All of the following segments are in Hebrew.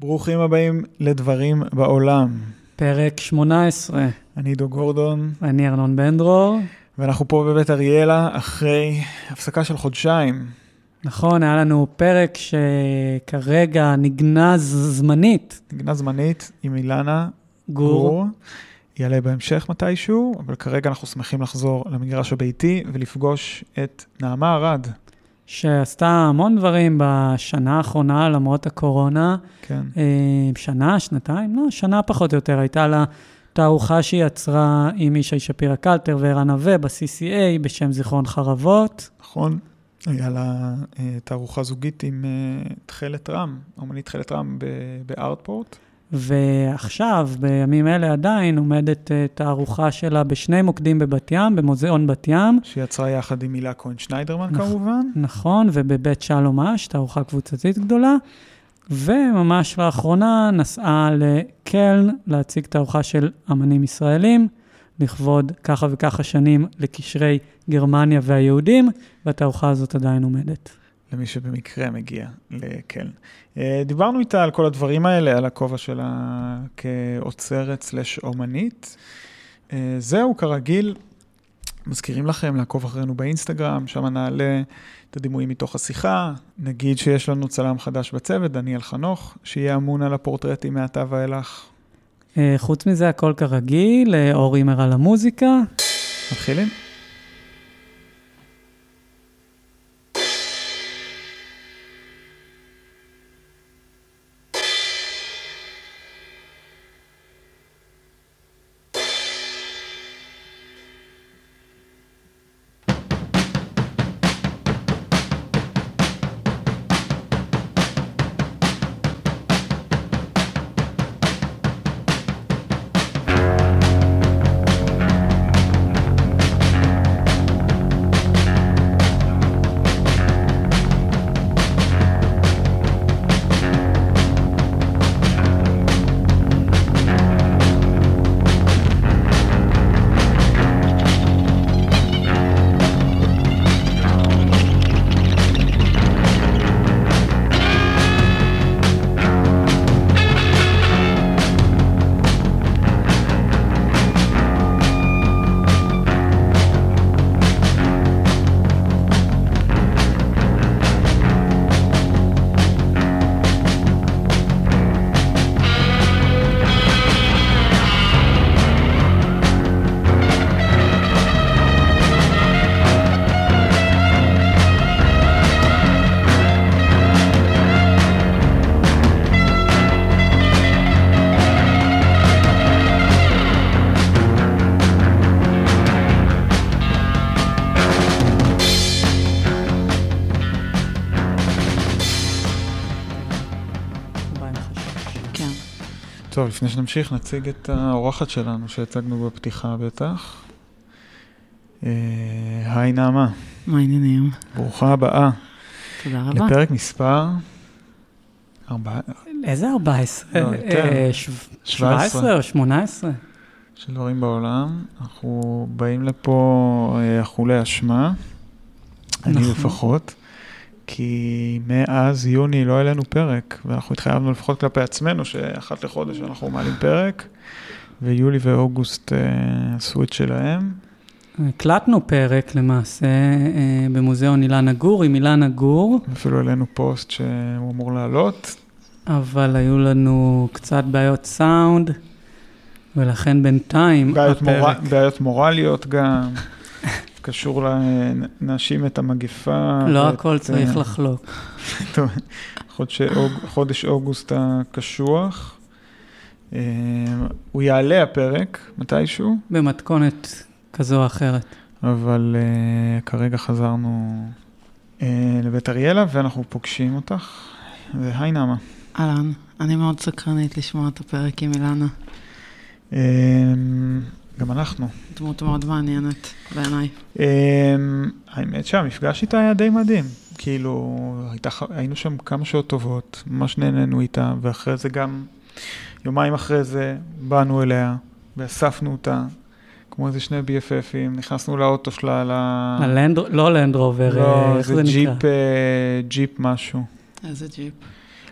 ברוכים הבאים לדברים בעולם. פרק 18. אני עידו גורדון, אני ארנון בן דרור. ואנחנו פה בבית אריאלה אחרי הפסקה של חודשיים. נכון, היה לנו פרק שכרגע נגנז זמנית. נגנה זמנית עם אילנה גור. גור. יעלה בהמשך מתישהו, אבל כרגע אנחנו שמחים לחזור למגרש הביתי ולפגוש את נעמה ארד. שעשתה המון דברים בשנה האחרונה, למרות הקורונה. כן. אה, שנה, שנתיים? לא, שנה פחות או יותר. הייתה לה תערוכה שהיא יצרה עם ישי שפירא קלטר וערן נווה ב-CCA בשם זיכרון חרבות. נכון? היה לה אה, תערוכה זוגית עם אה, תכלת רם, אומנית תכלת רם בארטפורט. ועכשיו, בימים אלה עדיין, עומדת אה, תערוכה שלה בשני מוקדים בבת ים, במוזיאון בת ים. שיצרה יחד עם הילה כהן שניידרמן נכון. כמובן. נכון, ובבית שלום אש, תערוכה קבוצתית גדולה. וממש לאחרונה נסעה לקלן להציג תערוכה של אמנים ישראלים, לכבוד ככה וככה שנים לקשרי גרמניה והיהודים, והתערוכה הזאת עדיין עומדת. למי שבמקרה מגיע לקלן. אה, דיברנו איתה על כל הדברים האלה, על הכובע שלה כאוצרת סלש אומנית. אה, זהו, כרגיל, מזכירים לכם לעקוב אחרינו באינסטגרם, שם נעלה את הדימויים מתוך השיחה. נגיד שיש לנו צלם חדש בצוות, דניאל חנוך, שיהיה אמון על הפורטרטים מעתה ואילך. אה, חוץ מזה, הכל כרגיל, אה, אור הימר על המוזיקה. מתחילים? טוב, לפני שנמשיך, נציג את האורחת שלנו שהצגנו בפתיחה בטח. אה, היי נעמה, מה העניינים? ברוכה הבאה תודה רבה. לפרק מספר ארבע- איזה 14? לא, יותר. אה, שב- 17 או 18? של דברים בעולם. אנחנו באים לפה אה, אכולי אשמה, אני נכון. לפחות, כי מאז יוני לא העלינו פרק, ואנחנו התחייבנו לפחות כלפי עצמנו שאחת לחודש אנחנו מעלים פרק, ויולי ואוגוסט אה, עשו את שלהם. הקלטנו פרק למעשה אה, במוזיאון אילנה גור עם אילנה גור, אפילו העלינו פוסט שהוא אמור לעלות. אבל היו לנו קצת בעיות סאונד, ולכן בינתיים בעיות, מור... הפרק... בעיות מורליות גם, קשור לנשים את המגפה. לא ואת, הכל צריך אה, לחלוק. טוב, חודש, אוג, חודש אוגוסט הקשוח. אה, הוא יעלה הפרק מתישהו, במתכונת כזו או אחרת. אבל אה, כרגע חזרנו לבית אריאלה ואנחנו פוגשים אותך. והי נעמה. אהלן, אני מאוד סקרנית לשמוע את הפרק עם אילנה. גם אנחנו. דמות מאוד מעניינת בעיניי. Um, האמת שהמפגש איתה היה די מדהים. כאילו, הייתה, היינו שם כמה שעות טובות, ממש נהנינו איתה, ואחרי זה גם, יומיים אחרי זה, באנו אליה, ואספנו אותה, כמו איזה שני BFFים, נכנסנו לאוטו שלה, ל... הלנד, לא לנד רובר, לא, אה, איך זה זה ג'יפ, נקרא? אה, ג'יפ משהו. איזה ג'יפ.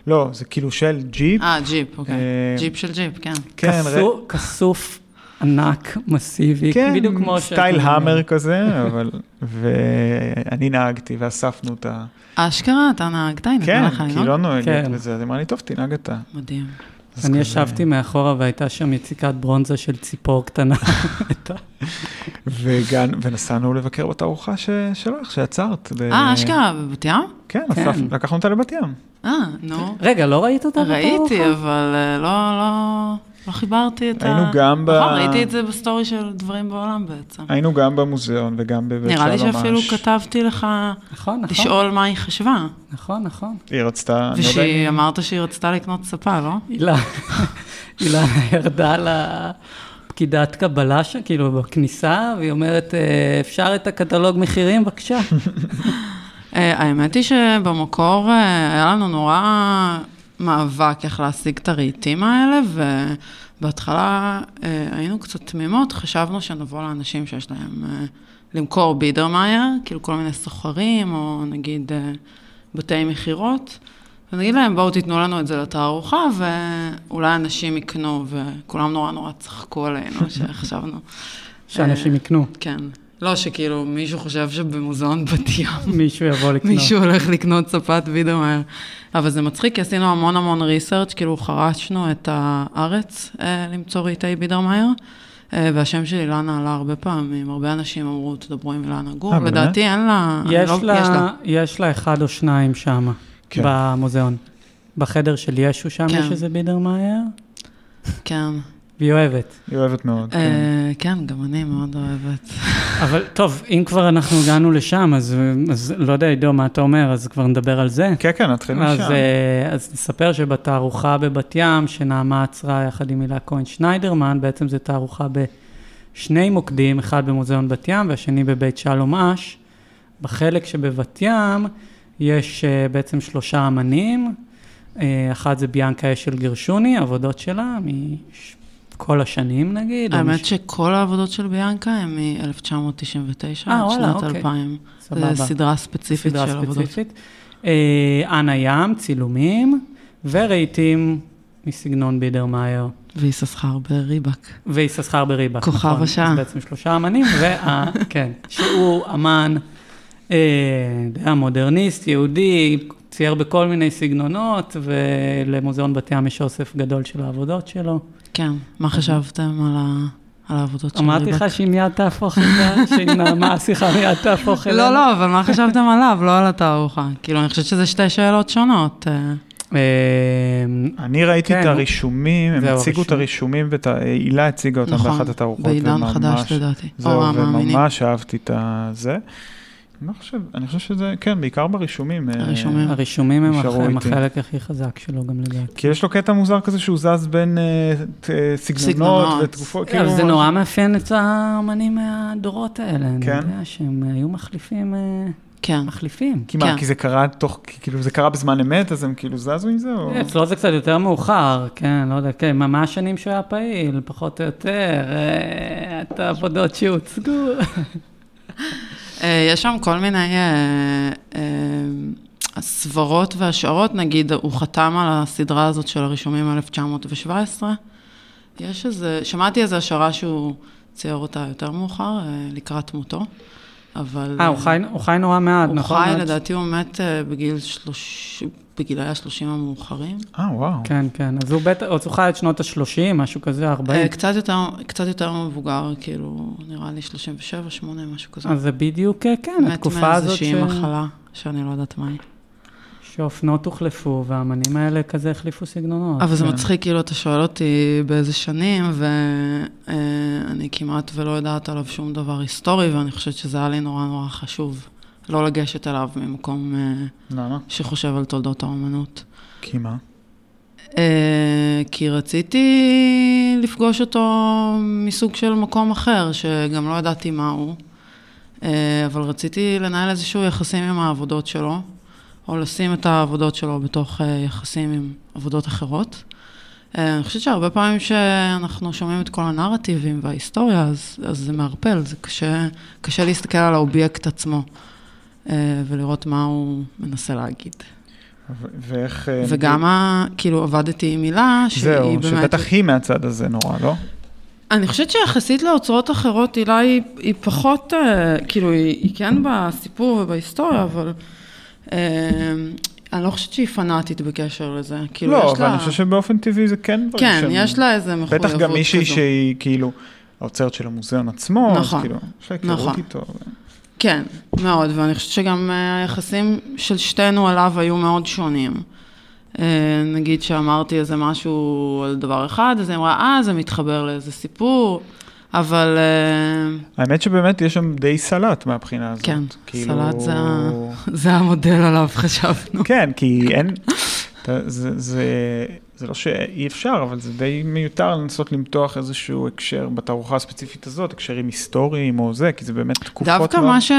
לא, זה כאילו של ג'יפ. אה, ג'יפ, אוקיי. אה, ג'יפ של ג'יפ, כן. כן, כסו- כסוף ענק, מסיבי, כן, בדיוק כמו... סטייל שאתם- המר כזה, אבל... ואני נהגתי ואספנו את ה... אשכרה, אתה נהגת, הנה, כן, לך כי לנהוג? לא נוהגת כן. וזה, אז היא אמרה לי, טוב, תנהג אתה. מדהים. אני ישבתי מאחורה והייתה שם יציקת ברונזה של ציפור קטנה. וגם, ונסענו לבקר בתערוכה ש- שלך, שיצרת. ב- אה, אשכרה, בבת ים? כן, כן. לקחנו אותה לבת ים. אה, נו. רגע, לא ראית אותה בתערוכה? ראיתי, אבל אה, לא, לא, לא חיברתי את ה... היינו גם ב- נכון, ראיתי את זה בסטורי של דברים בעולם בעצם. היינו גם במוזיאון וגם בבית שלום נראה לי ממש. שאפילו כתבתי לך נכון, נכון. לשאול מה היא חשבה. נכון, נכון. היא רצתה, לא יודע ושהיא אם... אמרת שהיא רצתה לקנות ספה, לא? אילנה ירדה לפקידת קבלה שם, כאילו בכניסה, והיא אומרת, "אה, אפשר את הקטלוג מחירים בבקשה? אה, האמת היא שבמקור אה, היה לנו נורא מאבק איך להשיג את הרהיטים האלה, ובהתחלה אה, היינו קצת תמימות, חשבנו שנבוא לאנשים שיש להם אה, למכור בידרמאייר, כאילו כל מיני סוחרים, או נגיד אה, בתי מכירות, ונגיד להם, בואו תיתנו לנו את זה לתערוכה, ואולי אנשים יקנו, וכולם נורא נורא צחקו עלינו, שחשבנו. שאנשים יקנו, כן. לא, שכאילו מישהו חושב שבמוזיאון בת ים מישהו יבוא לקנות. מישהו הולך לקנות ספת וידאומר. אבל זה מצחיק, כי עשינו המון המון ריסרצ', כאילו חרשנו את הארץ אה, למצוא רהיטי בידרמאייר, אה, והשם של אילנה עלה הרבה פעמים, הרבה אנשים אמרו, תדברו עם אילנה גור, אה? לדעתי אין לה... יש לא- לה, יש לה אחד או שניים שם, כן. במוזיאון. בחדר של ישו שם כן. יש איזה בידרמאייר, כן. והיא אוהבת. היא אוהבת מאוד, כן. אה, כן, גם אני מאוד אוהבת. אבל טוב, אם כבר אנחנו הגענו לשם, אז, אז לא יודע, עידו, מה אתה אומר, אז כבר נדבר על זה. כן, כן, נתחיל אז, משם. אה, אז נספר שבתערוכה בבת ים, שנעמה עצרה יחד עם הילה כהן שניידרמן, בעצם זו תערוכה בשני מוקדים, אחד במוזיאון בת ים והשני בבית שלום אש. בחלק שבבת ים יש אה, בעצם שלושה אמנים, אחת זה ביאנקה אשל גרשוני, עבודות שלה מכל השנים נגיד. האמת מש- שכל העבודות של ביאנקה הן מ-1999 אה, עד וואלה, שנת אוקיי. 2000. סבבה. זו סדרה ספציפית סדרה של עבודות. ספציפית. אה, אנה ים, צילומים, ורהיטים מסגנון בידרמאייר. ויששכר בריבק. ויששכר בריבק. כוכב נכון. השעה. בעצם שלושה אמנים, וה... כן, שהוא אמן, אה, יודע, מודרניסט, יהודי, צייר בכל מיני סגנונות, ולמוזיאון בת ים יש אוסף גדול של העבודות שלו. כן, מה חשבתם על ה- על העבודות של אמרתי ריבק? לך שהיא מיד תהפוך את זה, שהיא נעמה השיחה מיד תהפוך אלינו. לא, לא, אבל מה חשבתם עליו, לא על התערוכה? כאילו, אני חושבת שזה שתי שאלות שונות. אה, אה, אני ראיתי כן, את נו. הרישומים, הם הציגו את. הרישומים, ואת ה- הילה הציגה אותם נכון, באחת התערוכות. בעידן וממש- חדש לדעתי. זהו. וממש אהבתי את הזה. אני לא חושב, אני חושב שזה, כן, בעיקר ברישומים. אה, הרישומים. הרישומים הם. החלק הכי חזק שלו גם לדעתי. כי יש לו קטע מוזר כזה שהוא זז בין אה, אה, סגנונות. ותקופות. אבל כאילו, זה ממש- נורא מאפיין את האמנים מהדורות האלה, אני כן? יודע שהם היו מחליפים, כן. מחליפים. כי מה, כן. כי זה קרה תוך, כי כאילו זה קרה בזמן אמת, אז הם כאילו זזו עם זה? או- אצלו זה קצת יותר מאוחר, כן, לא יודע, כן, מה- מה השנים שהוא היה פעיל, פחות או יותר, את העבודות שהוצגו. אה, יש שם כל מיני אה, אה, סברות והשערות, נגיד, הוא חתם על הסדרה הזאת של הרישומים 1917. יש איזה, שמעתי איזו השערה שהוא צייר אותה יותר מאוחר, לקראת מותו, אבל... אה, הוא חי- הוא חי נורא מעט, הוא נכון? חי, עד- לדעתי הוא מת בגיל שלוש... בגילאי השלושים המאוחרים. אה, וואו. כן, כן, אז הוא בטח, הוא חי עד שנות ה-30, משהו כזה, 40. אה, קצת יותר, קצת יותר מבוגר, כאילו, נראה לי 37, 8, משהו כזה. אז זה בדיוק, אה, כן, מת התקופה הזאת ש... מאיזושהי מחלה, שאני לא יודעת מה היא. שאופנות הוחלפו, והאמנים האלה כזה החליפו סגנונות. אבל זה כן. מצחיק, כאילו, אתה שואל אותי באיזה שנים, ואני כמעט ולא יודעת עליו שום דבר היסטורי, ואני חושבת שזה היה לי נורא נורא חשוב לא לגשת אליו ממקום אה, למה? שחושב על תולדות האומנות. כי מה? אה, כי רציתי לפגוש אותו מסוג של מקום אחר, שגם לא ידעתי מהו, אה, אבל רציתי לנהל איזשהו יחסים עם העבודות שלו, או לשים את העבודות שלו בתוך אה, יחסים עם עבודות אחרות. אה, אני חושבת שהרבה פעמים שאנחנו שומעים את כל הנרטיבים וההיסטוריה, אז, אז זה מערפל, זה קשה, קשה להסתכל על האובייקט עצמו ולראות מה הוא מנסה להגיד. ו- ואיך... אה, וגם, ה, כאילו, עבדתי עם הילה, שהיא זהו, באמת... שבטח היא מהצד הזה נורא, לא? אני חושבת שיחסית לאוצרות אחרות, הילה היא, היא פחות, אה, כאילו, היא, היא כן בסיפור ובהיסטוריה, אבל אה, אני לא חושבת שהיא פנאטית בקשר לזה. כאילו, לא, אבל לה... אני חושב שבאופן טבעי זה כן דברים כן, שהם- יש לה איזה מחויבות בטח כזו. גם מישהי שהיא כאילו האוצרת של המוזיאון עצמו, אז נכון, כאילו, יש לה היכרות נכון. איתו. כן, מאוד, ואני חושבת שגם אה, היחסים של שתינו עליו היו מאוד שונים. אה, נגיד שאמרתי איזה משהו על דבר אחד, אז היא אמרה, אה, זה מתחבר לאיזה סיפור, אבל אה, האמת שבאמת יש שם די סלט מהבחינה הזאת. כן, כאילו... סלט זה זה המודל עליו חשבנו. כן, כי אין... זה, זה, זה לא שאי אפשר, אבל זה די מיותר לנסות למתוח איזשהו הקשר בתערוכה הספציפית הזאת, הקשרים היסטוריים או זה, כי זה באמת תקופות דווקא מאוד- מה ש...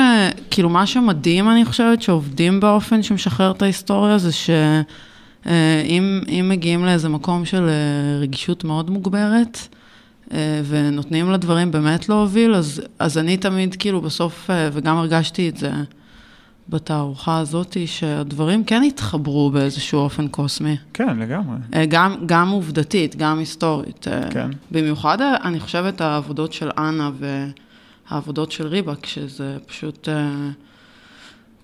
כאילו, מה שמדהים, אני חושבת, שעובדים באופן שמשחרר את ההיסטוריה, זה שאם אם מגיעים לאיזה מקום של אה, רגישות מאוד מוגברת, אה, ונותנים לדברים באמת להוביל, אז, אז אני תמיד, כאילו, בסוף, אה, וגם הרגשתי את זה בתערוכה הזאת, שהדברים כן התחברו באיזשהו אופן קוסמי. כן, לגמרי. אה, גם, גם עובדתית, גם היסטורית. אה, כן. במיוחד, אה, אני חושבת, העבודות של אנה והעבודות של ריבק, שזה פשוט,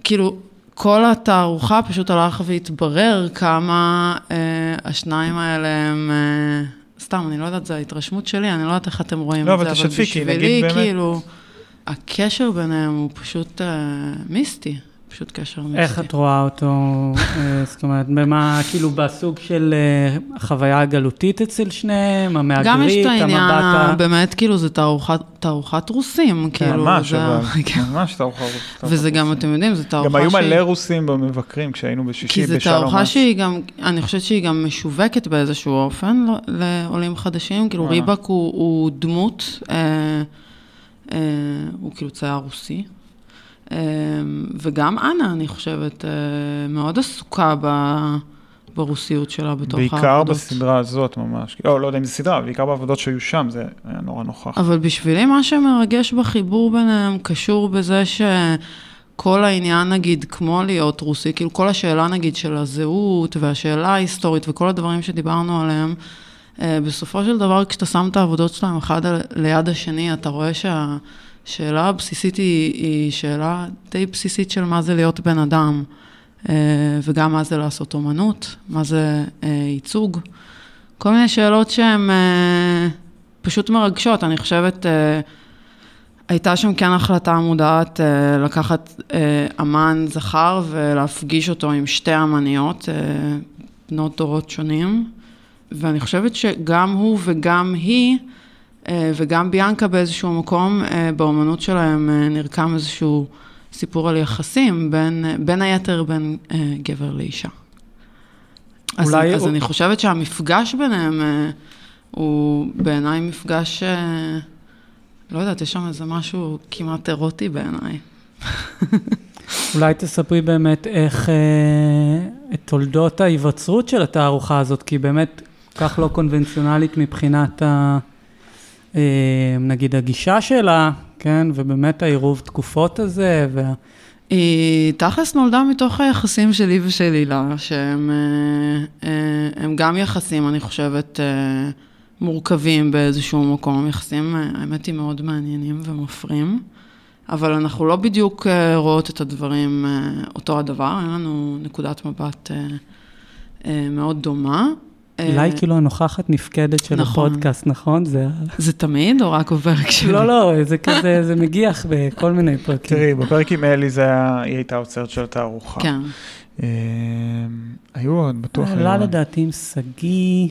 כאילו, כל התערוכה פשוט הלך והתברר כמה השניים האלה הם... סתם, אני לא יודעת, זו ההתרשמות שלי, אני לא יודעת איך אתם רואים לא, את זה, אבל כי בשבילי, באמת- כאילו, הקשר ביניהם הוא פשוט אה, מיסטי, פשוט קשר מיסטי. איך את רואה אותו, אה, זאת אומרת, במה, כאילו, בסוג של אה, החוויה הגלותית אצל שניהם, גם יש המהגרית, את העניין. באמת, כאילו, זה תערוכת, תערוכת רוסים, כאילו. ממש, אבל, כן. ממש תערוכה. וזה גם, אתם יודעים, זו תערוכה גם היו שהיא- מלא רוסים במבקרים כשהיינו בשישי כי זו בשלום. תערוכה. שהיא גם, אני חושבת שהיא גם משווקת באיזשהו אופן לעולים חדשים, כאילו וואלה. ריבק הוא, דמות, אה, אה, הוא כאילו צייר רוסי. אה, וגם אנה, אני חושבת, אה, מאוד עסוקה ב, ברוסיות שלה בתוך העבודות. בעיקר בסדרה הזאת ממש. לא, לא יודע אם זו סדרה, בעיקר בעבודות שהיו שם, זה היה נורא נוכח. אבל בשבילי מה שמרגש בחיבור ביניהם קשור בזה שכל העניין, נגיד, כמו להיות רוסי, כאילו כל השאלה, נגיד, של הזהות והשאלה ההיסטורית וכל הדברים שדיברנו עליהם, אה, בסופו של דבר, כשאתה שם את העבודות שלהם אחד ליד השני, אתה רואה שהשאלה הבסיסית היא, היא שאלה די בסיסית של מה זה להיות בן אדם, אה, וגם מה זה לעשות אומנות, מה זה אה, ייצוג. כל מיני שאלות שהן אה, פשוט מרגשות. אני חושבת, הייתה שם כן החלטה מודעת לקחת אמן זכר ולהפגיש אותו עם שתי אמניות, בנות דורות שונים. ואני חושבת שגם הוא וגם היא, וגם ביאנקה באיזשהו מקום, אה, באומנות שלהם אה, נרקם איזשהו סיפור על יחסים, בין, אה, בין היתר בין אה, גבר לאישה. אז, אולי- אז אני חושבת שהמפגש ביניהם אה, הוא בעיניי מפגש, אה, לא יודעת, יש שם איזה משהו כמעט אירוטי בעיניי. אולי תספרי באמת איך, אה, את תולדות ההיווצרות של התערוכה הזאת, כי באמת כך לא קונבנציונלית מבחינת, ה, אה, נגיד, הגישה שלה, כן, ובאמת העירוב תקופות הזה, וה... היא תכלס נולדה מתוך היחסים שלי ושל הילה, שהם אה, אה, גם יחסים, אני חושבת, אה, מורכבים באיזשהו מקום, יחסים, אה, האמת היא, מאוד מעניינים ומפרים, אבל אנחנו לא בדיוק אה, רואות את הדברים אה, אותו הדבר, אין לנו נקודת מבט אה, אה, מאוד דומה. אה, היא כאילו הנוכחת נפקדת של נכון. הפודקאסט, נכון? זה... זה תמיד או רק בפרק שלי? לא, לא, זה כזה, זה מגיח בכל מיני פרקים. תראי, בפרק עם אלי זה היה, היא הייתה האוצרת של התערוכה. כן. אה, היו עוד, בטוח. עלה. לדעתי עם שגיא,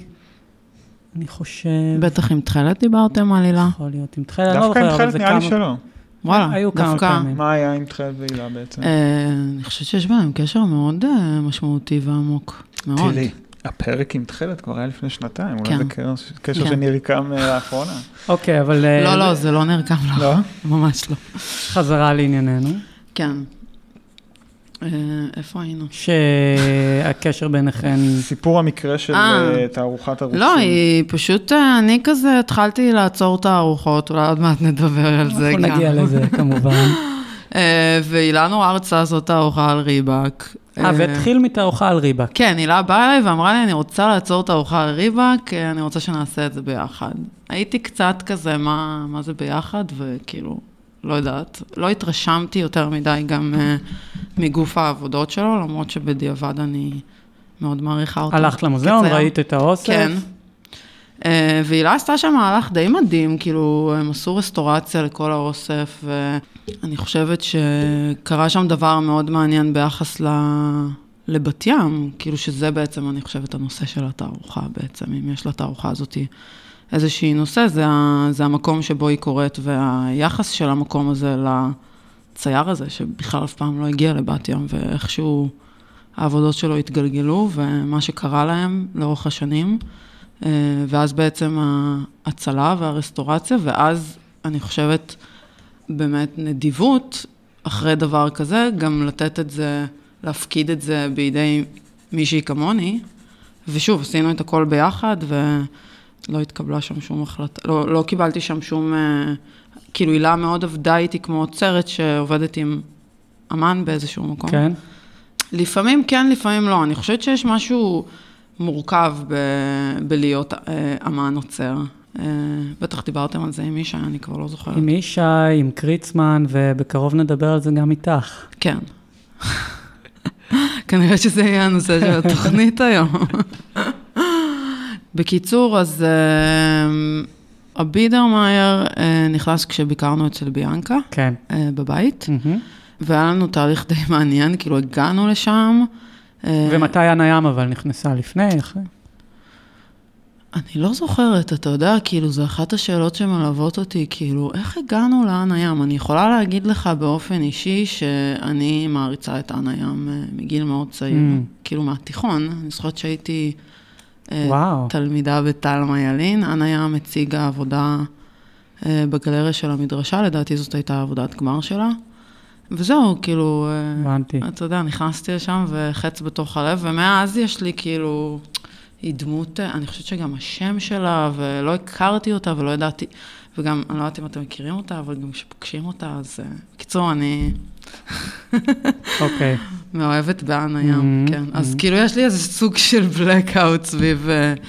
אני חושב, בטח עם תכלת דיברתם על הילה. יכול להיות עם תכלת, אני לא דווקא זוכר, עם אבל תכלת זה נראה לי כמה... שלא. וואלה, היו כמה. פעמים. מה היה עם תכלת והילה בעצם? אה, אני חושבת שיש בהם קשר מאוד אה, משמעותי ועמוק. מאוד. תראי, הפרק עם תכלת כבר היה לפני שנתיים, אולי כן. זה קשר- כן. שנרקם אה, לאחרונה. אוקיי, אבל אה, לא, לא, זה לא נרקם לך. לא? ממש לא. חזרה לענייננו, כן. אה, איפה היינו? שהקשר ביניכן, סיפור המקרה של אה. אה, תערוכת הרוסים. לא, היא פשוט, אה, אני כזה התחלתי לעצור את הארוחות, אולי עוד מעט נדבר על זה אנחנו גם. נגיע לזה כמובן. אה, והילה נורא רצתה לעשות תערוכה על ריבק, אה, והתחיל מתערוכה על ריבק. כן, הילה באה אליי ואמרה לי, אני רוצה לעצור תערוכה על ריבק, אני רוצה שנעשה את זה ביחד. הייתי קצת כזה, מה, מה זה ביחד, וכאילו, לא יודעת, לא התרשמתי יותר מדי גם uh, מגוף העבודות שלו, למרות שבדיעבד אני מאוד מעריכה אותו. הלכת למוזיאון. ראית את האוסף? כן. Uh, והילה עשתה שם מהלך די מדהים, כאילו, הם עשו רסטורציה לכל האוסף, ואני חושבת שקרה שם דבר מאוד מעניין ביחס ל... לבת ים, כאילו שזה בעצם, אני חושבת, הנושא של התערוכה בעצם, אם יש לתערוכה הזאתי איזשהי נושא, זה, ה, זה המקום שבו היא קורית, והיחס של המקום הזה לצייר הזה, שבכלל אף פעם לא הגיע לבת ים, ואיכשהו העבודות שלו התגלגלו, ומה שקרה להם לאורך השנים, אה, ואז בעצם ההצלה והרסטורציה, ואז אני חושבת, באמת נדיבות, אחרי דבר כזה, גם לתת את זה, להפקיד את זה בידי מישהי כמוני, ושוב, עשינו את הכל ביחד, ו... לא התקבלה שם שום החלטה, לא, לא קיבלתי שם שום, אה, כאילו הילה מאוד עבדה איתי כמו עוצרת שעובדת עם אמן באיזשהו מקום. כן. לפעמים כן, לפעמים לא. אני חושבת שיש משהו מורכב ב, בלהיות אה, אמן עוצר. אה, בטח דיברתם על זה עם ישי, אני כבר לא זוכרת. עם ישי, עם קריצמן, ובקרוב נדבר על זה גם איתך. כן. כנראה שזה יהיה הנושא של התוכנית היום. בקיצור, אז uh, הבידרמאייר uh, נכנס כשביקרנו אצל ביאנקה. כן. Uh, בבית. Mm-hmm. והיה לנו תהליך די מעניין, כאילו הגענו לשם. ומתי ענה ים אבל נכנסה לפני, אחרי? אני לא זוכרת, אתה יודע, כאילו, זו אחת השאלות שמלוות אותי, כאילו, איך הגענו לאנה ים? אני יכולה להגיד לך באופן אישי שאני מעריצה את אנה ים מגיל מאוד צעיר, mm. כאילו, מהתיכון. אני זוכרת שהייתי אה, וואו. תלמידה בתלמה ילין. אנה ים הציגה עבודה אה, בגלריה של המדרשה, לדעתי זאת הייתה עבודת גמר שלה. וזהו, כאילו, אה, הבנתי. אתה יודע, נכנסתי לשם וחץ בתוך הלב, ומאז יש לי כאילו, היא דמות, אני חושבת שגם השם שלה, ולא הכרתי אותה ולא ידעתי, וגם, אני לא יודעת אם אתם מכירים אותה, אבל גם כשפוגשים אותה, אז בקיצור, אני... אוקיי. מאוהבת באנה ים, mm-hmm, כן. Mm-hmm. אז כאילו יש לי איזה סוג של blackout סביב uh,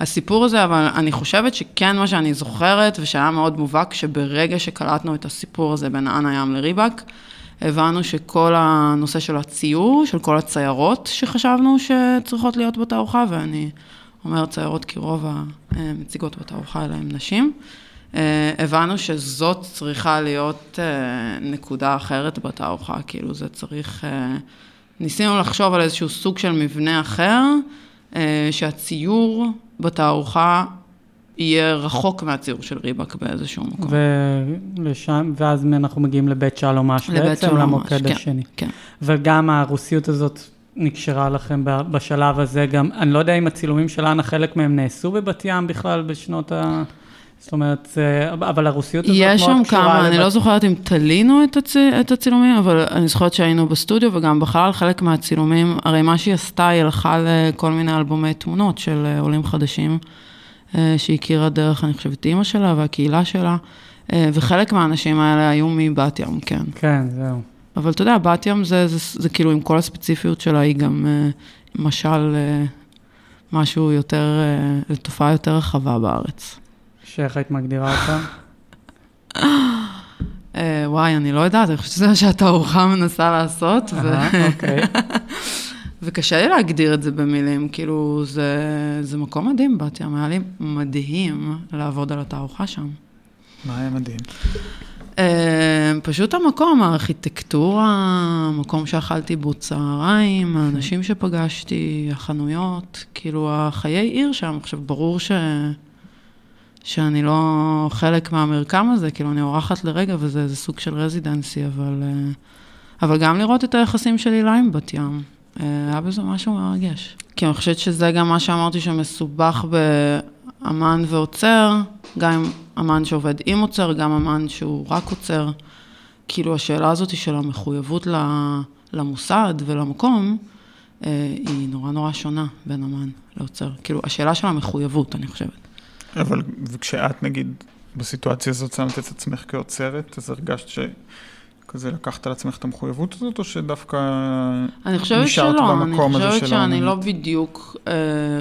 הסיפור הזה, אבל אני חושבת שכן מה שאני זוכרת, ושהיה מאוד מובהק, שברגע שקלטנו את הסיפור הזה בין אנה ים לריבק, הבנו שכל הנושא של הציור, של כל הציירות שחשבנו שצריכות להיות בתערוכה, ואני אומרת ציירות כי רוב המציגות בתערוכה האלה הן נשים. Uh, הבנו שזאת צריכה להיות uh, נקודה אחרת בתערוכה, כאילו זה צריך... Uh, ניסינו לחשוב על איזשהו סוג של מבנה אחר, אה, שהציור בתערוכה יהיה רחוק מהציור של ריבק באיזשהו מקום. ולשם, ואז אנחנו מגיעים לבית שלומש בעצם, שלומש, למוקד כן, השני. כן. וגם הרוסיות הזאת נקשרה לכם בשלב הזה, גם, אני לא יודע אם הצילומים של אנה, חלק מהם נעשו בבת ים בכלל בשנות ה... זאת אומרת, אבל הרוסיות הזאת מאוד קשורה... יש שם כמה, אני לא זוכרת אם תלינו את, הצ... את הצילומים, אבל אני זוכרת שהיינו בסטודיו, וגם בכלל חלק מהצילומים, הרי מה שהיא עשתה, היא הלכה לכל מיני אלבומי תמונות של אה, עולים חדשים, אה, שהכירה דרך, אני חושבת, אימא שלה והקהילה שלה, אה, וחלק מהאנשים האלה היו מבת ים, כן. כן, זהו. אבל אתה יודע, בת ים זה, זה, זה, זה כאילו, עם כל הספציפיות שלה, היא גם משל משהו יותר, לתופעה יותר רחבה בארץ. שאיך היית מגדירה אותה? אה, וואי, אני לא יודעת, אני חושבת שזה מה שהתערוכה מנסה לעשות. אוקיי. וקשה לי להגדיר את זה במילים, כאילו, זה, זה מקום מדהים, בת ים, היה לי מדהים לעבוד על התערוכה שם. מה היה מדהים? Uh, פשוט המקום, הארכיטקטורה, המקום שאכלתי בו צהריים, האנשים שפגשתי, החנויות, כאילו, החיי עיר שם. עכשיו, ברור ש... שאני לא חלק מהמרקם הזה, כאילו אני אורחת לרגע וזה סוג של רזידנסי, אבל, אה, אבל גם לראות את היחסים של הילה עם בת ים, היה בזה משהו מרגש. כי אני חושבת שזה גם מה שאמרתי שמסובך באמן ועוצר, גם עם אמן שעובד עם עוצר, גם אמן שהוא רק עוצר. כאילו השאלה הזאת של המחויבות למוסד ולמקום, אה, היא נורא נורא שונה בין אמן לעוצר. כאילו, השאלה של המחויבות, אני חושבת. אבל כשאת נגיד בסיטואציה הזאת שמת את עצמך כעוצרת, אז הרגשת כזה לקחת על עצמך את המחויבות הזאת, או שדווקא אני חושבת נשארת שלא, אני במקום הזה חושבת של שאני האמנות? לא בדיוק אה,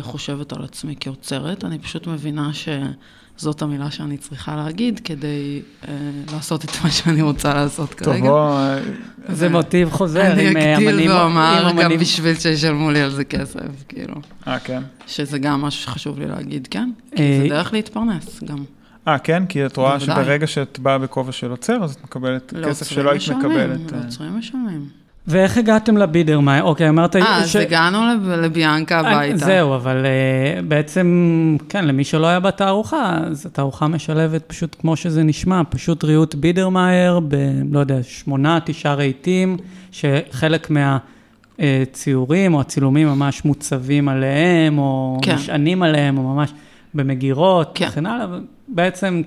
חושבת על עצמי כאוצרת, אני פשוט מבינה שזאת המילה שאני צריכה להגיד כדי אה, לעשות את מה שאני רוצה לעשות טוב, כרגע. בוא, אה, זה מוטיב חוזר אני עם אה, אגדיל אמנים. ואומר גם אמנים- בשביל שישלמו לי על זה כסף, כאילו. אה, כן? שזה גם משהו שחשוב לי להגיד, כן? כי אה, זה דרך להתפרנס גם. אה, כן? כי את רואה בוודאי. שברגע שאת באה בכובע של עוצר, אז את מקבלת כסף לעוצרים שלא היית מקבלת. אה. לעוצרים משלמים. ואיך הגעתם לבידרמאייר? אוקיי, אמרת... אה, אז ש- הגענו לב- לביאנקה אה, הביתה. זהו, אבל אה, בעצם, כן, למי שלא היה בתערוכה, אז התערוכה משלבת פשוט כמו שזה נשמע, פשוט ריהוט בידרמאייר, ב... לא יודע, שמונה, תשעה רהיטים, שחלק מהציורים או הצילומים ממש מוצבים עליהם, או כן. נשענים עליהם, או ממש במגירות, כן. וכן הלאה. בעצם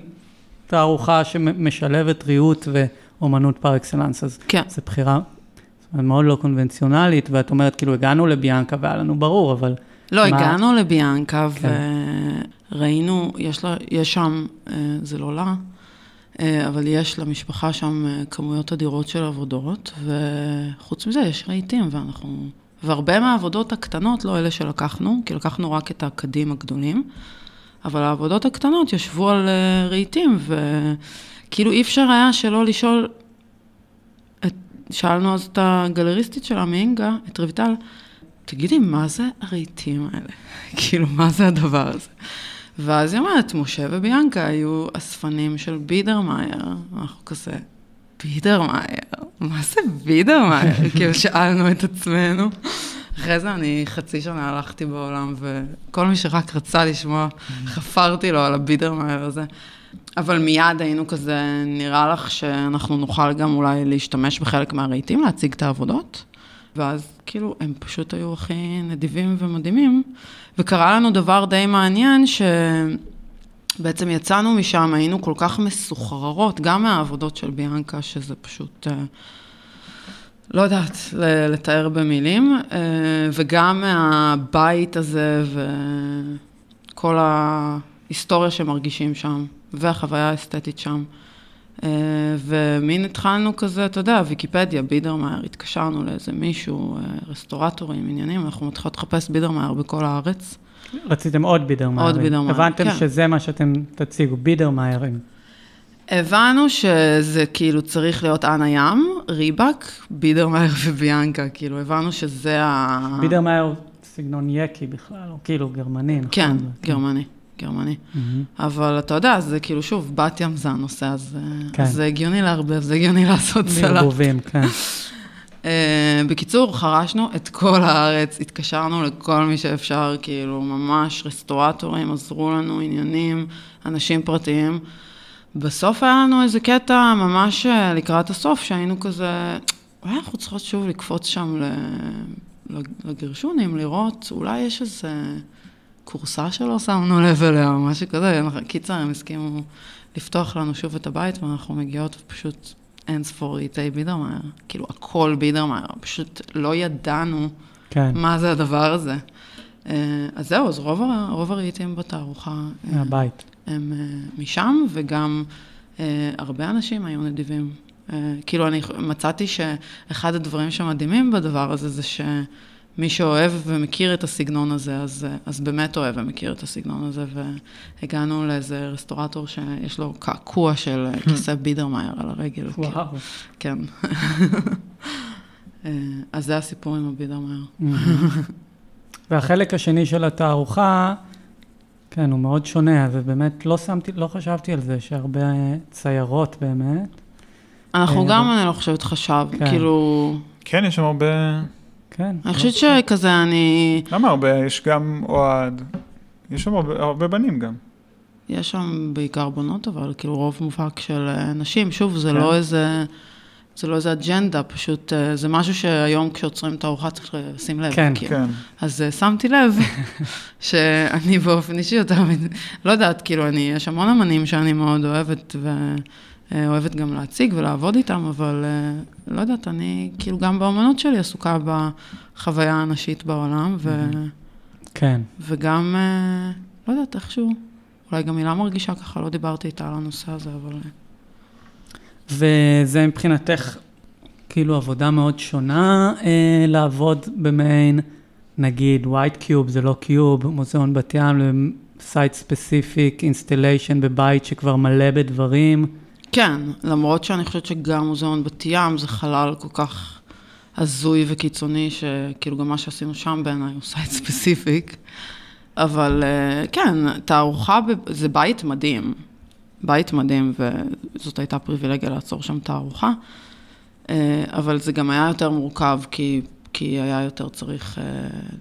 תערוכה שמשלבת ריהוט ואומנות פר אקסלנס, אז כן. זו בחירה מאוד לא קונבנציונלית, ואת אומרת, כאילו, הגענו לביאנקה והיה לנו ברור, אבל... לא, מה- הגענו לביאנקה כן. וראינו, יש, לה, יש שם, אה, זה לא לה, אה, אבל יש למשפחה שם אה, כמויות אדירות של עבודות, וחוץ מזה יש רהיטים, ואנחנו... והרבה מהעבודות הקטנות, לא אלה שלקחנו, כי לקחנו רק את הקדים הגדולים, אבל העבודות הקטנות ישבו על אה, רהיטים, וכאילו אי אפשר היה שלא לשאול, את, שאלנו אז את הגלריסטית שלה, מאינגה, את רויטל, תגידי, מה זה הרהיטים האלה? כאילו, מה זה הדבר הזה? ואז היא אומרת, משה וביאנקה היו אספנים של בידרמאייר. אנחנו כזה, בידרמאייר? מה זה בידרמאייר? כאילו, שאלנו את עצמנו. אחרי זה אני חצי שנה הלכתי בעולם, וכל מי שרק רצה לשמוע, חפרתי לו על הבידרמאייר הזה. אבל מיד היינו כזה, נראה לך שאנחנו נוכל גם אולי להשתמש בחלק מהרהיטים, להציג את העבודות? ואז כאילו, הם פשוט היו הכי נדיבים ומדהימים. וקרה לנו דבר די מעניין, שבעצם יצאנו משם, היינו כל כך מסוחררות, גם מהעבודות של ביאנקה, שזה פשוט, אה, לא יודעת לתאר במילים, אה, וגם מהבית הזה וכל ההיסטוריה שמרגישים שם, והחוויה האסתטית שם. אה, ומין התחלנו כזה, אתה יודע, ויקיפדיה, בידרמאייר, התקשרנו לאיזה מישהו, אה, רסטורטורים, עניינים, אנחנו מתחילות לחפש בידרמאייר בכל הארץ. רציתם עוד בידרמאיירים. עוד בידרמאייר, הבנתם כן. שזה מה שאתם תציגו, בידרמאיירים. הבנו שזה כאילו צריך להיות אנה ים, ריבק, בידרמאייר וביאנקה, כאילו הבנו שזה ה... בידרמאייר סגנון יקי בכלל, או כאילו גרמני, נכון? כן, גרמני, גרמני. אבל אתה יודע, זה כאילו, שוב, בת ים זה הנושא, אז אה, כן. אז זה הגיוני לערבב, זה הגיוני לעשות סלט. ערבובים, כן. Uh, בקיצור, חרשנו את כל הארץ, התקשרנו לכל מי שאפשר, כאילו, ממש רסטורטורים עזרו לנו, עניינים, אנשים פרטיים. בסוף היה לנו איזה קטע ממש אה, לקראת הסוף, שהיינו כזה, אולי אנחנו צריכות שוב לקפוץ שם לגרשונים, לראות, אולי יש איזה כורסה שלא שמנו לב אליה, או משהו כזה. קיצר, הם הסכימו לפתוח לנו שוב את הבית, ואנחנו מגיעות ופשוט אין ספור רהיטי בידרמאייר. כאילו, הכל בידרמאייר, פשוט לא ידענו כן, מה זה הדבר הזה. אה, אז זהו, אז רוב הרהיטים בתערוכה אה, מהבית. הם אה, משם, וגם אה, הרבה אנשים היו נדיבים. אה, כאילו, אני מצאתי שאחד הדברים שמדהימים בדבר הזה, זה שמי שאוהב ומכיר את הסגנון הזה, אז, אז באמת אוהב ומכיר את הסגנון הזה, והגענו לאיזה רסטורטור שיש לו קעקוע של אה, כיסא בידרמאייר על הרגל. כאילו. וואו. כן. אז זה הסיפור עם הבידרמאייר. והחלק השני של התערוכה, כן, הוא מאוד שונה, ובאמת לא שמתי, לא חשבתי על זה, שהרבה ציירות באמת. אנחנו אה, גם, אבל- אני לא חושבת, חשב, כן. כאילו... כן, יש שם הרבה... כן. אני חושבת שכזה, אני... למה הרבה? יש גם אוהד. יש שם הרבה, הרבה בנים גם. יש שם בעיקר בנות, אבל כאילו רוב מובהק של נשים. שוב, זה כן. לא איזה... זה לא איזה אג'נדה, פשוט אה, זה משהו שהיום כשעוצרים את הארוחה צריך לשים לב. כן, כאילו. כן. אז אה, שמתי לב שאני באופן אישי יותר, לא יודעת, כאילו, אני, יש המון אמנים שאני מאוד אוהבת, ואוהבת גם להציג ולעבוד איתם, אבל אה, לא יודעת, אני כאילו גם באמנות שלי עסוקה בחוויה הנשית בעולם, ו, כן. וגם, אה, לא יודעת, איכשהו, אולי גם הילה מרגישה ככה, לא דיברתי איתה על הנושא הזה, אבל... וזה מבחינתך כאילו עבודה מאוד שונה אה, לעבוד במיין, נגיד white cube, זה לא cube, מוזיאון בת ים ל site specific installation בבית שכבר מלא בדברים. כן, למרות שאני חושבת שגם מוזיאון בת ים זה חלל כל כך הזוי וקיצוני, שכאילו גם מה שעשינו שם בעיניי הוא site specific. אבל אה, כן, תערוכה, זה בית מדהים. בית מדהים, וזאת הייתה פריבילגיה לאצור שם תערוכה. אה, אבל זה גם היה יותר מורכב, כי, כי היה יותר צריך אה,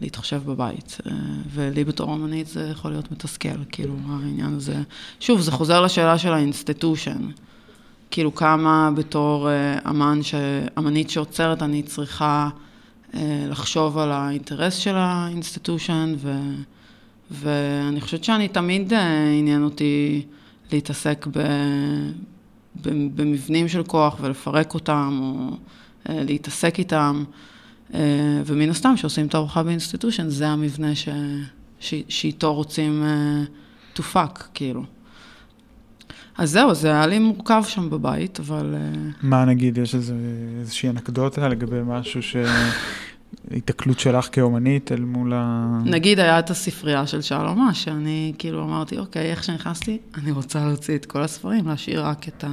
להתחשב בבית. אה, ולי בתור אמנית זה יכול להיות מתסכל, כאילו, העניין הזה. שוב, זה חוזר לשאלה של ה institution. כאילו, כמה בתור אמן, ש... אמנית שאוצרת, אני צריכה לחשוב על האינטרס של ה institution, ו... ואני חושבת שאני תמיד עניין אותי להתעסק ב... ב... במבנים של כוח ולפרק אותם, או אה, להתעסק איתם, אה, ומן הסתם, כשעושים תערוכה באינסטיטושן, זה המבנה ש... ש... שאיתו רוצים אה, to fuck, כאילו. אז זהו, זה היה לי מורכב שם בבית, אבל... אה, מה נגיד, יש איזה, איזושהי אנקדוטה לגבי משהו ש... התקלות שלך כאומנית אל מול ה... נגיד היה את הספרייה של שלומה, שאני כאילו אמרתי, אוקיי, איך שנכנסתי, אני רוצה להוציא את כל הספרים, להשאיר רק את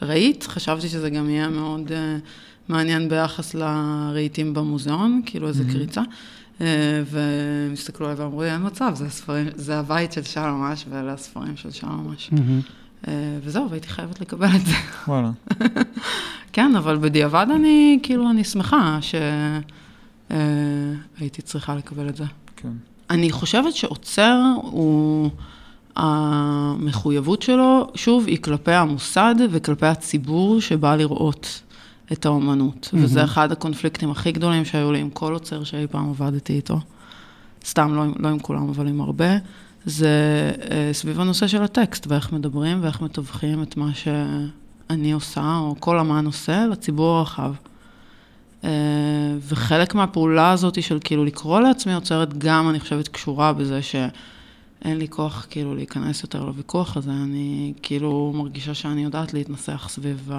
הרהיט. חשבתי שזה גם יהיה מאוד uh, מעניין ביחס לרהיטים במוזיאון, כאילו איזה Mhm. קריצה. Uh, והם הסתכלו עליי ואמרו לי, אין מצב, זה, הספרים, זה הבית של שלומש ואלה הספרים של שלומש. מהמם. Uh, וזהו, והייתי חייבת לקבל את זה. וואלה. כן, אבל בדיעבד אני, כאילו, אני שמחה שהייתי צריכה לקבל את זה. כן. אני חושבת שעוצר הוא, המחויבות שלו, שוב, היא כלפי המוסד וכלפי הציבור שבא לראות את האומנות. מהמם. וזה אחד הקונפליקטים הכי גדולים שהיו לי עם כל עוצר שאי פעם עבדתי איתו. סתם, לא, לא עם כולם, אבל עם הרבה. זה אה, סביב הנושא של הטקסט, ואיך מדברים ואיך מתווכים את מה שאני עושה, או כל אמן עושה, לציבור הרחב. אה, וחלק מהפעולה הזאת של כאילו לקרוא לעצמי עוצרת גם, אני חושבת, קשורה בזה שאין לי כוח כאילו להיכנס יותר לוויכוח הזה. אני כאילו מרגישה שאני יודעת להתנסח סביב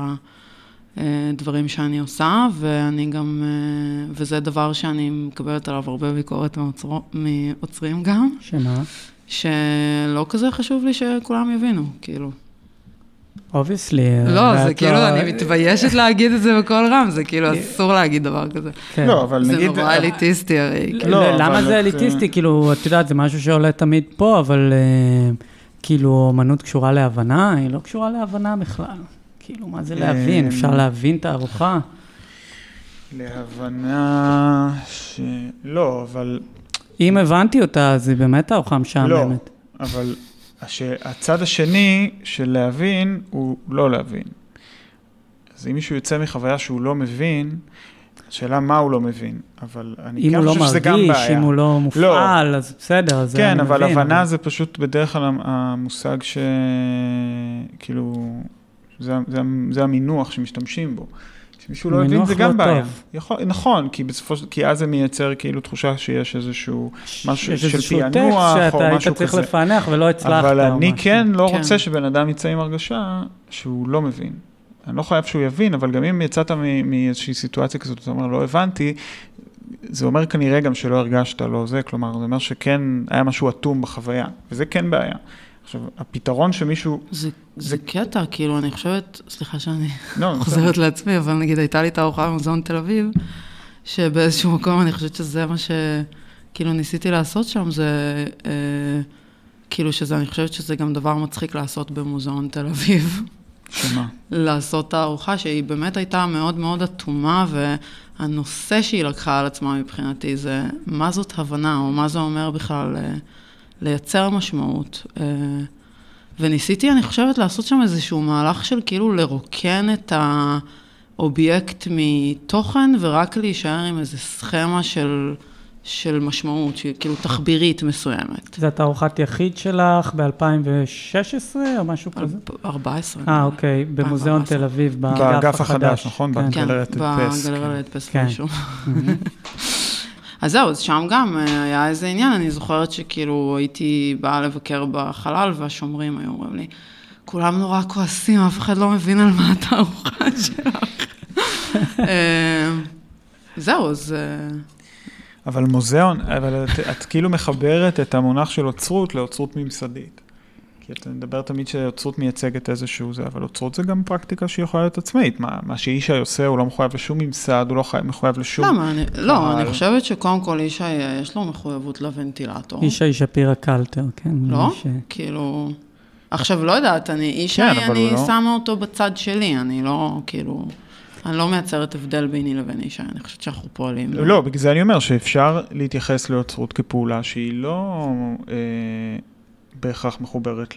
הדברים שאני עושה, ואני גם, אה, וזה דבר שאני מקבלת עליו הרבה ביקורת מעוצרים גם, שמה? שלא כזה חשוב לי שכולם יבינו, כאילו. Obviously. לא, זה כאילו, אני מתביישת להגיד את זה בקול רם, זה כאילו אסור להגיד דבר כזה. כן. לא, אבל זה נגיד... נורא אליטיסטי הרי. לא, לא, למה אבל זה את, אליטיסטי? כאילו, את יודעת, זה משהו שעולה תמיד פה, אבל אה, כאילו, אמנות קשורה להבנה, היא לא קשורה להבנה בכלל. כאילו, מה זה להבין? אה, אפשר להבין תערוכה? להבנה ש... לא, אבל... אם הבנתי אותה, אז היא באמת תערוכה לא, משעממת. אבל הש... הצד השני של להבין הוא לא להבין. אז אם מישהו יוצא מחוויה שהוא לא מבין, השאלה מה הוא לא מבין, אבל אני אם כן הוא לא חושב שזה גם מרגיש, בעיה. אם הוא לא מופעל, אז בסדר, אז כן, אני אבל מבין, הבנה זה פשוט בדרך כלל המושג ש... כאילו, זה, זה, זה המינוח שמשתמשים בו. כשמישהו לא הבין זה גם לא בעיה. יכול, נכון, כי בסופו של... כי אז זה מייצר כאילו תחושה שיש איזשהו משהו יש של איזשהו פענוח טקסט או שאתה היית משהו צריך כזה. לפענח ולא הצלחת. אבל אני משהו. כן לא כן. רוצה שבן אדם יצא עם הרגשה שהוא לא מבין. אני לא חייב שהוא יבין, אבל גם אם יצאת מאיזושהי סיטואציה כזאת, אתה אומר, לא הבנתי, זה אומר כנראה גם שלא הרגשת, לא זה, כלומר, זה אומר שכן היה משהו אטום בחוויה, וזה כן בעיה. עכשיו, הפתרון שמישהו... זה, זה קטע, כאילו, אני חושבת, סליחה שאני לא, חוזרת לעצמי, אבל נגיד הייתה לי תערוכה במוזיאון תל אביב, שבאיזשהו מקום אני חושבת שזה מה שכאילו ניסיתי לעשות שם, זה אה, כאילו שזה, אני חושבת שזה גם דבר מצחיק לעשות במוזיאון תל אביב. שמה? לעשות תערוכה שהיא באמת הייתה מאוד מאוד אטומה, והנושא שהיא לקחה על עצמה מבחינתי זה מה זאת הבנה, או מה זה אומר בכלל אה, לייצר משמעות. אה, וניסיתי, אני חושבת, לעשות שם איזשהו מהלך של כאילו לרוקן את האובייקט מתוכן, ורק להישאר עם איזו סכמה של, של משמעות, שהיא כאילו תחבירית מסוימת. זו התערוכת יחיד שלך ב-2016 או משהו כזה? 14. אה, אוקיי, במוזיאון 2014. תל אביב, באגף החדש, נכון? כן. כן, גלריית הדפס, כן. להדפס כן. אז זהו, אז שם גם אה, היה איזה עניין, אני זוכרת שכאילו הייתי באה לבקר בחלל, והשומרים היו אומרים לי, כולם נורא כועסים, אף אחד לא מבין על מה התערוכה שלך. אה, זהו, אז... אה, אבל מוזיאון, אבל את, את כאילו מחברת את המונח של אוצרות לאוצרות ממסדית. כי אתה מדבר תמיד שאוצרות מייצגת איזשהו זה, אבל אוצרות זה גם פרקטיקה שיכולה להיות עצמאית. מה, מה שישי עושה, הוא לא מחויב לשום ממסד, הוא לא חי, מחויב לשום... למה? אני, לא, קהל. אני חושבת שקודם כל ישי, יש לו מחויבות לוונטילטור. ישי שפירא קלטר, כן. לא? ש... כאילו... עכשיו, לא יודעת, אני, ישי, כן, אבל אני לא- שמה אותו בצד שלי, אני לא, כאילו... אני לא מייצרת הבדל ביני לבין ישי, אני חושבת שאנחנו פועלים... לא, בגלל זה אני אומר שאפשר להתייחס לאוצרות כפעולה שהיא לא אה, בהכרח מחוברת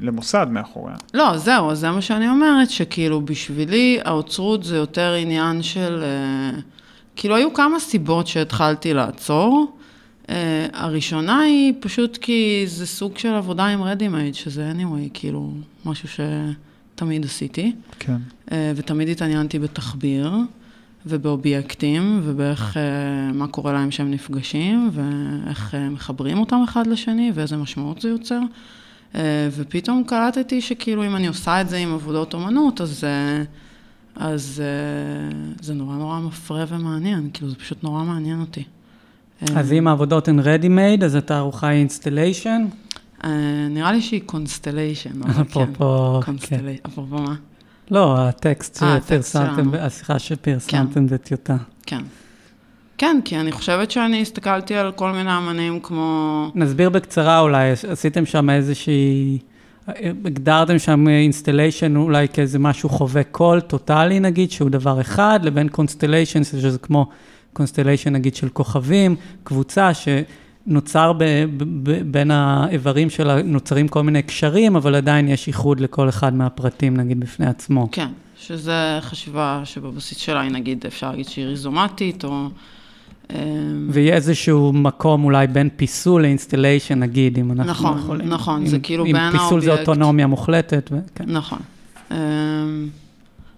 למוסד מאחוריה. לא, זהו, זה מה שאני אומרת, שכאילו בשבילי האוצרות זה יותר עניין של... אה, כאילו היו כמה סיבות שהתחלתי לעצור. אה, הראשונה היא פשוט כי זה סוג של עבודה עם רדימייד, שזה anyway, כאילו, משהו שתמיד עשיתי. כן. אה, ותמיד התעניינתי בתחביר ובאובייקטים, ובאיך, אה, מה קורה להם כשהם נפגשים, ואיך אה, מחברים אותם אחד לשני, ואיזה משמעות זה יוצר. אה, ופתאום קלטתי שכאילו אם אני עושה את זה עם עבודות אומנות, אז, אה, אז אה, זה נורא נורא מפרה ומעניין, כאילו זה פשוט נורא מעניין אותי. אה, אז אם העבודות הן ready made, אז התערוכה היא installation? אה, נראה לי שהיא constellation, אבל כן. אפרופו, כן. Constellation, אפרופו מה? לא, הטקסט אה, שפרסמתם. השיחה שפרסמתם זה טיוטה. כן. כן, כי אני חושבת שאני הסתכלתי על כל מיני אמנים כמו... נסביר בקצרה אולי, עשיתם שם איזושהי, הגדרתם שם installation אולי כאיזה משהו חווה כל טוטאלי נגיד, שהוא דבר אחד, לבין constellation, שזה כמו constellation נגיד של כוכבים, קבוצה שנוצר ב, ב, ב, בין האיברים שלה, נוצרים כל מיני קשרים, אבל עדיין יש איחוד לכל אחד מהפרטים נגיד בפני עצמו. כן, שזה חשיבה שבבסיס שלה היא נגיד, אפשר להגיד שהיא ריזומטית, או... אמ, ויהיה איזשהו מקום אולי בין פיסול ל installation, נגיד, אם אנחנו נכון, יכולים. נכון, אם- זה כאילו אם בין פיסול זה האובייקט- אוטונומיה מוחלטת, וכן. נכון.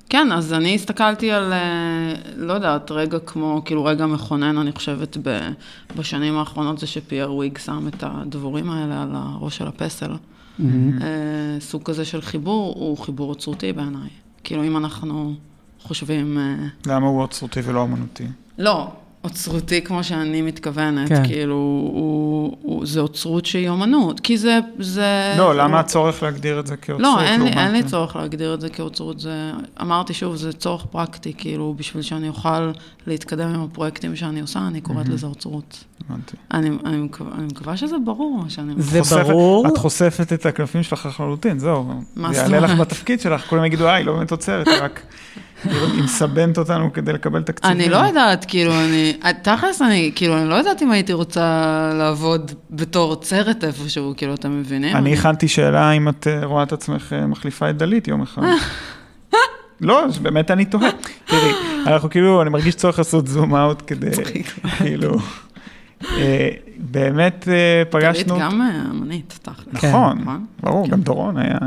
כן, אז אני הסתכלתי על, אה, לא יודעת, רגע כמו, כאילו רגע מכונן, אני חושבת, ב, בשנים האחרונות זה שפייר הויג שם את הדבורים האלה על הראש של הפסל. מהמם. אה, סוג כזה של חיבור, הוא חיבור אוצרותי בעיניי. כאילו, אם אנחנו חושבים... אה, למה הוא אוצרותי ולא אמנותי? לא, אוצרותי כמו שאני מתכוונת, כן. כאילו, הוא, הוא, זה אוצרות שהיא אומנות, כי זה... זה לא, למה הצורך להגדיר את זה כאוצרות? לא, אין לי, אין לי צורך להגדיר את זה כאוצרות, זה... אמרתי שוב, זה צורך פרקטי, כאילו, בשביל שאני אוכל להתקדם עם הפרויקטים שאני עושה, אני קוראת לזה אוצרות. הבנתי. אני, אני, מקווה, אני מקווה שזה ברור מה שאני... זה חושפת- ברור. את חושפת את הקלפים שלך לחלוטין, זהו. מה זה זאת יעלה לך אומרת? בתפקיד שלך, כולם יגידו, אה, היא לא באמת עוצרת, רק... היא מסבנת אותנו כדי לקבל תקציבים. אני לא יודעת, כאילו, אני... תכלס, אני, כאילו, אני לא יודעת אם הייתי רוצה לעבוד בתור עוצרת איפשהו, כאילו, אתם מבינים? אני הכנתי שאלה אם את אה, רואה את עצמך אה, מחליפה את דלית יום אחד. לא, באמת אני תוהה. תראי, אנחנו כאילו, אני מרגיש צורך לעשות זום אאוט כדי, כאילו, אה, באמת אה, פגשנו... פגשנו... גם אה, אמנית, תכלס. נכון, נכון? ברור. גם דורון היה...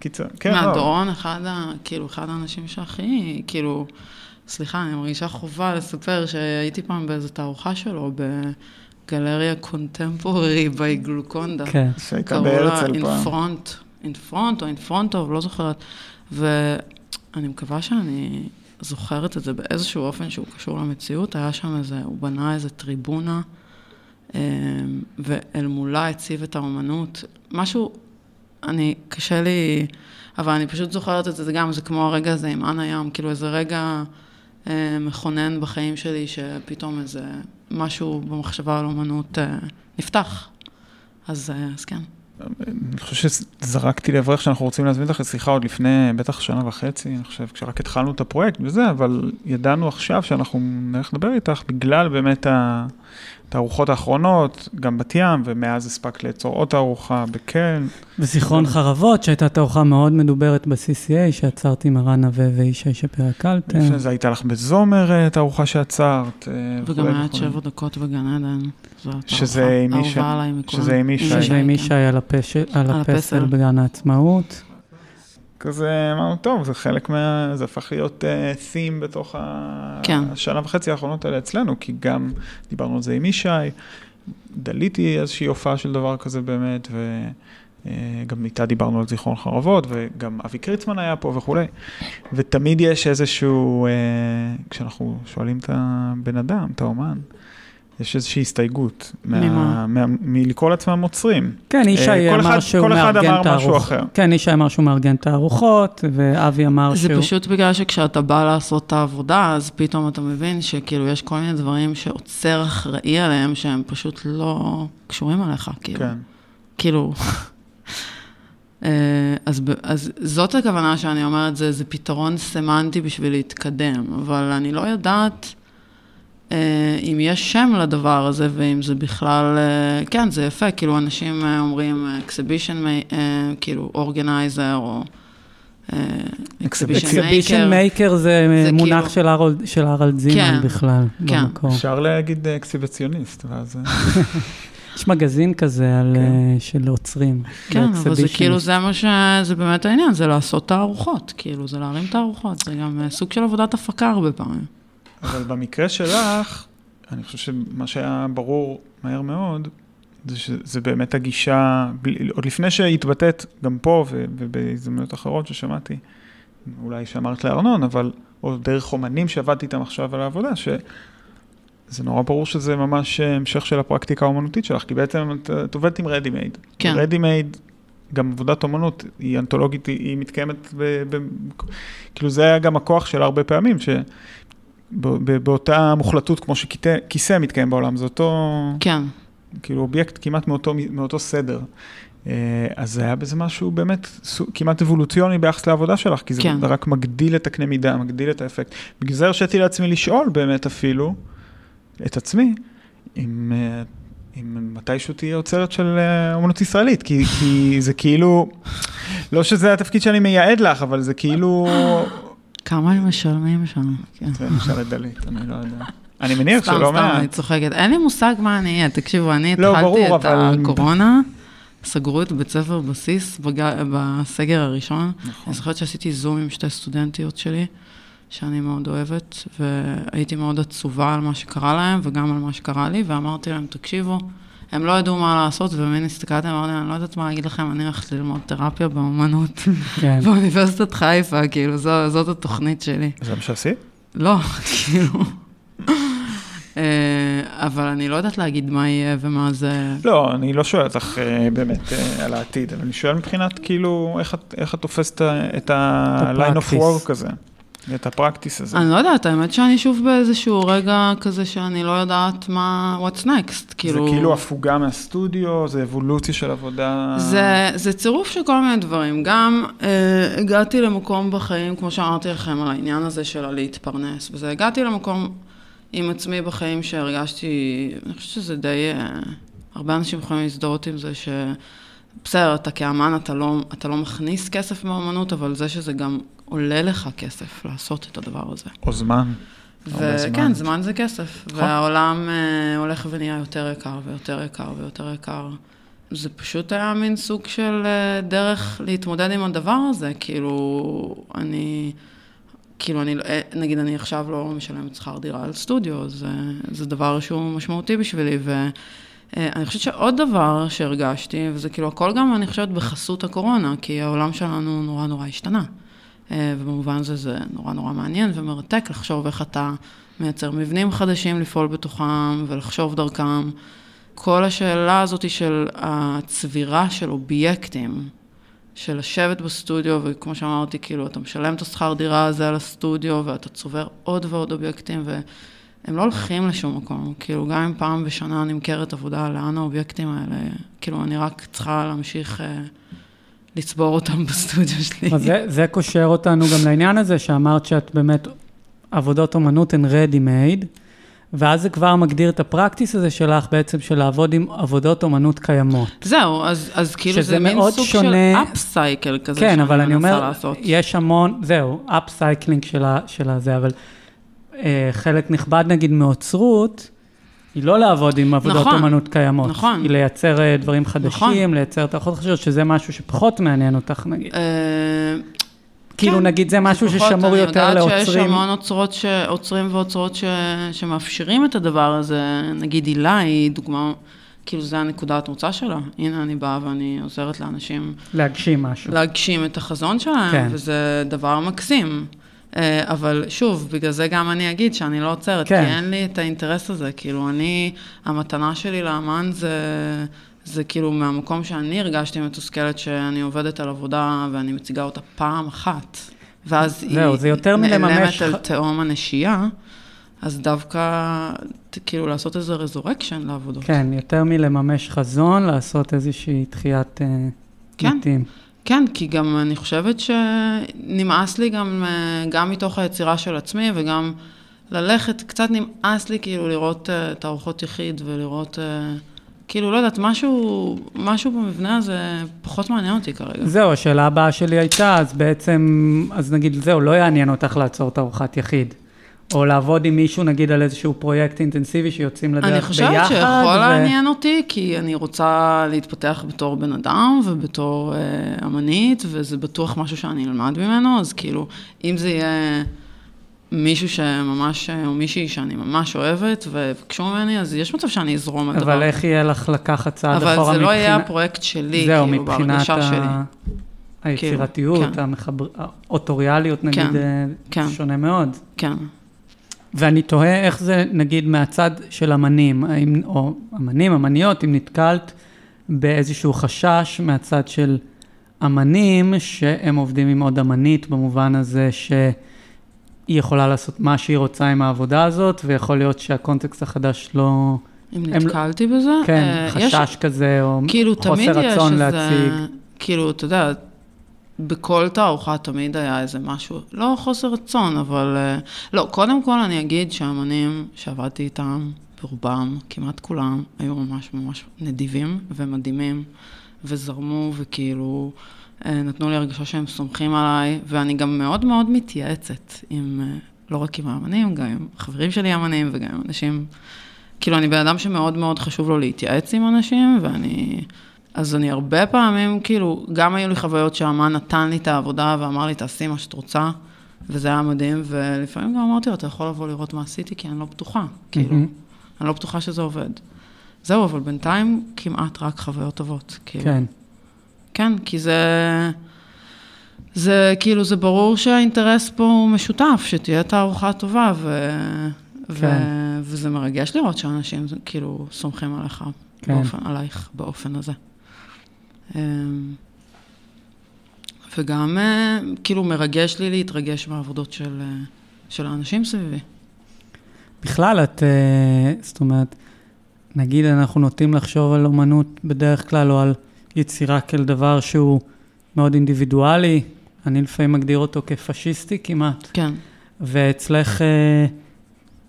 קיצר, כן, מה, לא. דורון אחד, ה, כאילו, אחד האנשים שהכי, כאילו, סליחה, אני מרגישה חובה לספר שהייתי פעם באיזו תערוכה שלו בגלריה קונטמפוררי בי גלוקונדה. כן. שהייתה בהרצל קראו לה פעם. אינפרונט, אינפרונט או אינפרונטוב, לא זוכרת. ואני מקווה שאני זוכרת את זה באיזשהו אופן שהוא קשור למציאות. היה שם איזה, הוא בנה איזה טריבונה, אה, ואל מולה הציב את האומנות. משהו, אני, קשה לי, אבל אני פשוט זוכרת את זה, זה גם, זה כמו הרגע הזה עם אנה ים, כאילו איזה רגע אה, מכונן בחיים שלי, שפתאום איזה משהו במחשבה על אומנות אה, נפתח. אז, אה, אז כן. אני חושב שזרקתי לעברך שאנחנו רוצים להזמין אותך לשיחה עוד לפני בטח שנה וחצי, אני חושב, כשרק התחלנו את הפרויקט וזה, אבל ידענו עכשיו שאנחנו נלך לדבר איתך בגלל באמת התערוכות האחרונות, גם בת ים, ומאז הספקת לאצור עוד תערוכה בקלן. בזיכרון חרבות, שהייתה תערוכה מאוד מדוברת ב-CCA, שעצרתי עם הרן נווה וישי שפירא קלטר. לפני זה הייתה לך בזומר אה, תערוכה שעצרת. אה, וגם היה את. שבע דקות בגן עדן. שזה עם מכולם. שזה עם ישי. שזה עם כן. ישי על הפסל הפסל. בגן העצמאות. כזה אמרנו, טוב, זה חלק מה... זה הפך להיות uh, theme בתוך ה... כן. השנה וחצי האחרונות האלה אצלנו, כי גם דיברנו על זה עם ישי, דליתי איזושהי הופעה של דבר כזה באמת, אה, גם איתה דיברנו על זיכרון חרבות, וגם אבי קריצמן היה פה וכולי. ותמיד יש איזשהו, אה, כשאנחנו שואלים את הבן אדם, את האומן, יש איזושהי הסתייגות. ממה? מה- מלקרוא לעצמם עוצרים. כן, ישי אה, כל אמר אחד- שהוא כל אחד מארגן אמר משהו. אחר. כן, ישי אמר שהוא מארגן את הארוחות, ואבי אמר זה שהוא... פשוט בגלל שכשאתה בא לעשות את העבודה, אז פתאום אתה מבין שכאילו יש כל מיני דברים שעוצר אחראי עליהם, שהם פשוט לא קשורים אליך, כאילו. כן. כאילו... אה, אז, אז זאת הכוונה שאני אומרת, זה, זה פתרון סמנטי בשביל להתקדם, אבל אני לא יודעת אם יש שם לדבר הזה, ואם זה בכלל, אה, כן, זה יפה, כאילו אנשים אה, אומרים אה, כאילו organizer, או אה, exhibition אקסיבישן maker. מייקר זה זה מונח כאילו- של הרלד זימן כן, בכלל, כן. במקור. אפשר להגיד אה, אקסיביציוניסט, ואז... אה, יש מגזין כזה על, כן. אה, של עוצרים. כן, אבל זה. כאילו, זה מה ש... זה באמת העניין, זה לעשות תערוכות, כאילו, זה להרים תערוכות, זה גם אה, סוג של עבודת הפקה הרבה פעמים. אבל במקרה שלך, אני חושב שמה שהיה ברור מהר מאוד, זה שזה באמת הגישה, עוד לפני שהתבטאת, גם פה ובהזדמנויות אחרות ששמעתי, אולי שאמרת לארנון, אבל, או דרך אומנים שעבדתי איתם עכשיו על העבודה, שזה נורא ברור שזה ממש המשך של הפרקטיקה האומנותית שלך, כי בעצם את, את עובדת עם רדי מייד. כן. רדי מייד, גם עבודת אומנות, היא אנתולוגית, היא, היא מתקיימת, ב, ב, כאילו זה היה גם הכוח שלה הרבה פעמים, ש... באותה מוחלטות כמו שכיסא מתקיים בעולם, זה אותו, כן, כאילו אובייקט כמעט מאותו, מאותו סדר. אה, אז היה בזה משהו באמת כמעט אבולוציוני ביחס לעבודה שלך, כי זה כן. רק מגדיל את הקנה מידה, מגדיל את האפקט. בגלל זה הרשיתי לעצמי לשאול באמת אפילו, את עצמי, אם, אה, אם מתישהו תהיה אוצרת של אה, אומנות ישראלית, כי, כי זה כאילו, לא שזה התפקיד שאני מייעד לך, אבל זה כאילו... כמה הם משלמים שם, כן. נשאר את דלית, אני לא יודע. אני מניח סתם, שלא סתם, אני מעט. צוחקת. אין לי מושג מה אני אהיה. תקשיבו, אני לא, התחלתי את הקורונה, סגרו את בית ספר בסיס בסגר הראשון. נכון. אני זוכרת שעשיתי זום עם שתי סטודנטיות שלי, שאני מאוד אוהבת, והייתי מאוד עצובה על מה שקרה להם, וגם על מה שקרה לי, ואמרתי להם, תקשיבו, הם לא ידעו מה לעשות, ומין הסתכלתי, אמרתי אני לא יודעת מה להגיד לכם, אני הולכת ללמוד תרפיה באומנות כן. באוניברסיטת חיפה, כאילו, זו, זאת התוכנית שלי. זה מה שעשית? לא, כאילו... אה, אבל אני לא יודעת להגיד מה יהיה ומה זה... לא, אני לא שואל אותך אה, באמת אה, על העתיד, אבל אני שואל מבחינת כאילו, איך את- איך את תופסת את ה-line of work הזה, את הפרקטיס הזה. אני לא יודעת, האמת שאני שוב באיזשהו רגע כזה שאני לא יודעת מה... what's next, זה כאילו... כאילו הפוגה מהסטודיו, זה אבולוציה של עבודה. זה, זה צירוף של כל מיני דברים. גם אה, הגעתי למקום בחיים, כמו שאמרתי לכם, על העניין הזה של הלהתפרנס, וזה הגעתי למקום עם עצמי בחיים שהרגשתי, אני חושבת שזה די... אה, הרבה אנשים יכולים להזדהות עם זה ש... בסדר, אתה כאמן, אתה לא, אתה לא מכניס כסף מאמנות, אבל זה שזה גם עולה לך כסף לעשות את הדבר הזה. או זמן. וכן, זמן זה כסף. נכון. והעולם אה, הולך ונהיה יותר יקר ויותר יקר ויותר יקר. זה פשוט היה מין סוג של אה, דרך להתמודד עם הדבר הזה. כאילו, אני... כאילו, אני, אה, נגיד, אני עכשיו לא משלמת שכר דירה על סטודיו, זה, זה דבר שהוא משמעותי בשבילי, ואני חושבת שעוד דבר שהרגשתי, וזה כאילו הכל גם, אני חושבת, בחסות הקורונה, כי העולם שלנו נורא נורא השתנה. אה, ובמובן הזה זה נורא נורא מעניין ומרתק לחשוב איך אתה מייצר מבנים חדשים לפעול בתוכם ולחשוב דרכם. כל השאלה הזאת של הצבירה של אובייקטים, של לשבת בסטודיו, וכמו שאמרתי, כאילו, אתה משלם את השכר דירה הזה על הסטודיו, ואתה צובר עוד ועוד אובייקטים, והם לא הולכים לשום מקום. כאילו, גם אם פעם בשנה נמכרת עבודה, לאן האובייקטים האלה? כאילו, אני רק צריכה להמשיך אה, לצבור אותם בסטודיו שלי. אז זה, זה קושר אותנו גם לעניין הזה, שאמרת שאת באמת, עבודות אומנות הן ready made, ואז זה כבר מגדיר את ה practice הזה שלך בעצם, של לעבוד עם עבודות אומנות קיימות. זהו, אז, אז כאילו זה מין סוג שונה- של upcycle כזה כן, שאני אבל אני מנסה אומר, לעשות. יש המון, זהו, upcycling של, הזה, אבל חלק נכבד נגיד מאוצרות, היא לא לעבוד עם עבודות נכון, אומנות קיימות. נכון. היא לייצר אה, דברים חדשים, נכון. לייצר תערכות חדשות, שזה משהו שפחות מעניין אותך נגיד. אה, כאילו כן, נגיד זה משהו ששמור יותר אני יודעת שיש לעוצרים. המון אוצרות, ש... עוצרים ואוצרות ש... שמאפשרים את הדבר הזה, נגיד הילה היא דוגמה, כאילו זה הנקודת מוצא שלה. הנה אני באה ואני עוזרת לאנשים להגשים משהו. להגשים את החזון שלהם, כן. וזה דבר מקסים. אה, אבל שוב, בגלל זה גם אני אגיד שאני לא עוצרת, כן. כי אין לי את האינטרס הזה. כאילו, אני, המתנה שלי לאמן זה, זה כאילו מהמקום שאני הרגשתי מתוסכלת שאני עובדת על עבודה ואני מציגה אותה פעם אחת. ואז זהו, היא זה יותר נעלמת על תהום הנשייה, אז דווקא, כאילו, לעשות איזה רזורקשן לעבודות. כן, יותר מלממש חזון, לעשות איזושהי דחיית אה, כן. מתים. כן, כי גם אני חושבת שנמאס לי גם, אה, גם מתוך היצירה של עצמי וגם ללכת, קצת נמאס לי כאילו לראות אה, תערוכות יחיד ולראות, אה, כאילו, לא יודעת, משהו, משהו במבנה הזה פחות מעניין אותי כרגע. זהו, השאלה הבאה שלי הייתה, אז בעצם, אז נגיד, זהו, לא יעניין אותך לעצור את ארוחת יחיד. או לעבוד עם מישהו, נגיד, על איזשהו פרויקט אינטנסיבי שיוצאים לדרך אני ביחד. חושבת שיכול ו- לעניין אותי, כי אני רוצה להתפתח בתור בן אדם ובתור אה, אמנית, וזה בטוח משהו שאני אלמד ממנו, אז כאילו, אם זה יהיה מישהו שממש, או מישהי שאני ממש אוהבת, ויבקשו ממני, אז יש מצב שאני אזרום על דבר. אבל איך יהיה לך לקחת צעד אחורה אבל מבחינת... זה לא יהיה הפרויקט שלי, זהו, כאילו, מבחינת בהרגשה שלי. ה... היצירתיות, כן. המחבר... האוטוריאליות, נגיד, כן, אה, כן. שונה מאוד. כן. ואני תוהה איך זה, נגיד, מהצד של אמנים, האם, או אמנים, אמניות, אם נתקלת באיזשהו חשש מהצד של אמנים, שהם עובדים עם עוד אמנית, במובן הזה שהיא יכולה לעשות מה שהיא רוצה עם העבודה הזאת, ויכול להיות שהקונטקסט החדש לא... אם הם לא- נתקלתי בזה, כן, יש- חשש כזה, או כאילו, חוסר יש רצון איזה... להציג. כאילו, אתה יודע, בכל תערוכה תמיד היה איזה משהו, לא חוסר רצון, אבל... אה, לא, קודם כל אני אגיד שהאמנים שעבדתי איתם, ברובם, כמעט כולם, היו ממש ממש נדיבים ומדהימים, וזרמו, וכאילו, אה, נתנו לי הרגשה שהם סומכים עליי, ואני גם מאוד מאוד מתייעצת עם, אה, לא רק עם האמנים, גם עם חברים שלי האמנים וגם עם אנשים... כאילו, אני בן אדם שמאוד מאוד חשוב לו להתייעץ עם אנשים, ואני... אז אני הרבה פעמים, כאילו, גם היו לי חוויות שהאמן נתן לי את העבודה ואמר לי, תעשי מה שאת רוצה, וזה היה מדהים, ולפעמים גם אמרתי לו, אתה יכול לבוא לראות מה עשיתי, כי אני לא בטוחה, כאילו. אני לא בטוחה שזה עובד. זהו, אבל בינתיים כמעט רק חוויות טובות, כאילו. כן. כן, כי זה... זה כאילו, זה ברור שהאינטרס פה הוא משותף, שתהיה תערוכה טובה, ו... ו... כן. וזה מרגש לראות שאנשים כאילו סומכים עליך, כן. באופן, עלייך באופן הזה. אמ, וגם אה, כאילו מרגש לי להתרגש מהעבודות של, אה, של האנשים סביבי. בכלל, את, אה, זאת אומרת, נגיד אנחנו נוטים לחשוב על אומנות בדרך כלל, או על יצירה כאל דבר שהוא מאוד אינדיבידואלי, אני לפעמים מגדיר אותו כפשיסטי כמעט, כן, ואצלך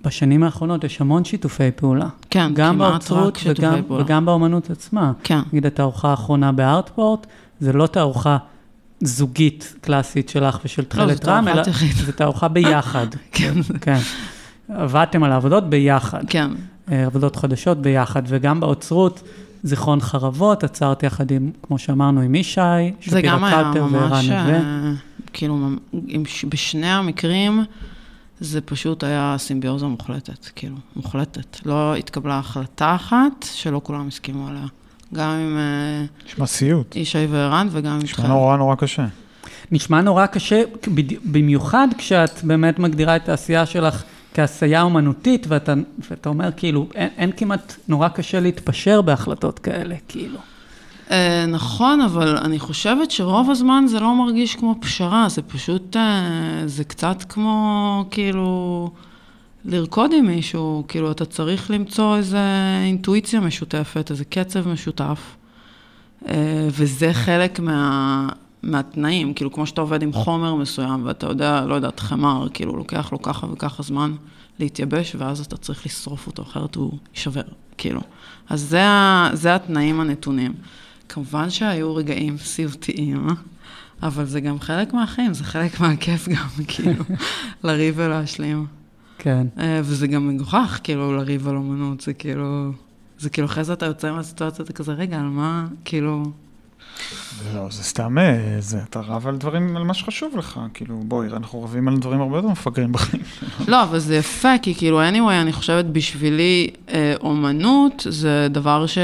בשנים האחרונות יש המון שיתופי פעולה. כן, גם כמעט באוצרות רק שיתופי וגם, פעולה. וגם באומנות עצמה. כן, נגיד התערוכה האחרונה בארטפורט, זה לא תערוכה זוגית קלאסית שלך ושל תכלת רם, אלא. זה תערוכה ביחד. כן. כן. עבדתם על העבודות ביחד, כן, אה, עבודות חדשות ביחד, וגם באוצרות, זיכרון חרבות, עצרת יחד עם, כמו שאמרנו, עם ישי, זה שפירא גם היה קלטר וערן ממש, נווה. אה, כאילו, ממ- עם ש- בשני המקרים, זה פשוט היה סימביוזה מוחלטת, כאילו, מוחלטת. לא התקבלה החלטה אחת שלא כולם הסכימו עליה. גם עם אה, נשמע סיוט. ישי וערן וגם עם נשמע נורא נורא קשה. נשמע נורא קשה, במיוחד כשאת באמת מגדירה את העשייה שלך כעשייה אומנותית, ואתה, ואתה אומר, כאילו, אין, אין כמעט, נורא קשה להתפשר בהחלטות כאלה, כאילו. אה, נכון, אבל אני חושבת שרוב הזמן זה לא מרגיש כמו פשרה, זה פשוט, אה, זה קצת כמו, כאילו, לרקוד עם מישהו, כאילו, אתה צריך למצוא איזו אינטואיציה משותפת, איזה קצב משותף, אה, וזה חלק מה... מהתנאים, כאילו, כמו שאתה עובד עם חומר מסוים, ואתה יודע, לא יודעת, חמר, כאילו, לוקח לו ככה וככה זמן להתייבש, ואז אתה צריך לשרוף אותו, אחרת הוא יישבר, כאילו. אז זה, זה התנאים הנתונים. כמובן שהיו רגעים סיוטיים? אבל זה גם חלק מהחיים, זה חלק מהכיף גם, כאילו, לריב ולהשלים. כן. אה, וזה גם מגוחך, כאילו, לריב על אומנות, זה כאילו... זה כאילו, אחרי זה אתה יוצא מהסיטואציה, אתה כזה, רגע, על מה, כאילו... לא, זה סתם, אה, זה, אתה רב על דברים, על מה שחשוב לך. כאילו, בואי, אנחנו רבים על דברים הרבה יותר מפגרים בחיים. לא, אבל זה יפה, כי כאילו, anyway, אני חושבת בשבילי אה, אומנות זה דבר ש...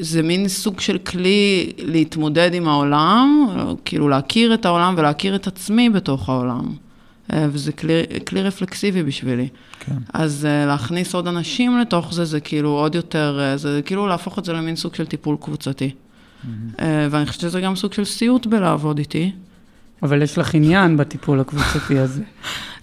זה מין סוג של כלי להתמודד עם העולם, כאילו להכיר את העולם ולהכיר את עצמי בתוך העולם. אה, וזה כלי, כלי רפלקסיבי בשבילי. כן. אז אה, להכניס עוד אנשים לתוך זה, זה כאילו עוד יותר, אה, זה כאילו להפוך את זה למין סוג של טיפול קבוצתי. אה, ואני חושבת שזה גם סוג של סיוט בלעבוד איתי. אבל יש לך עניין בטיפול הקבוצתי הזה.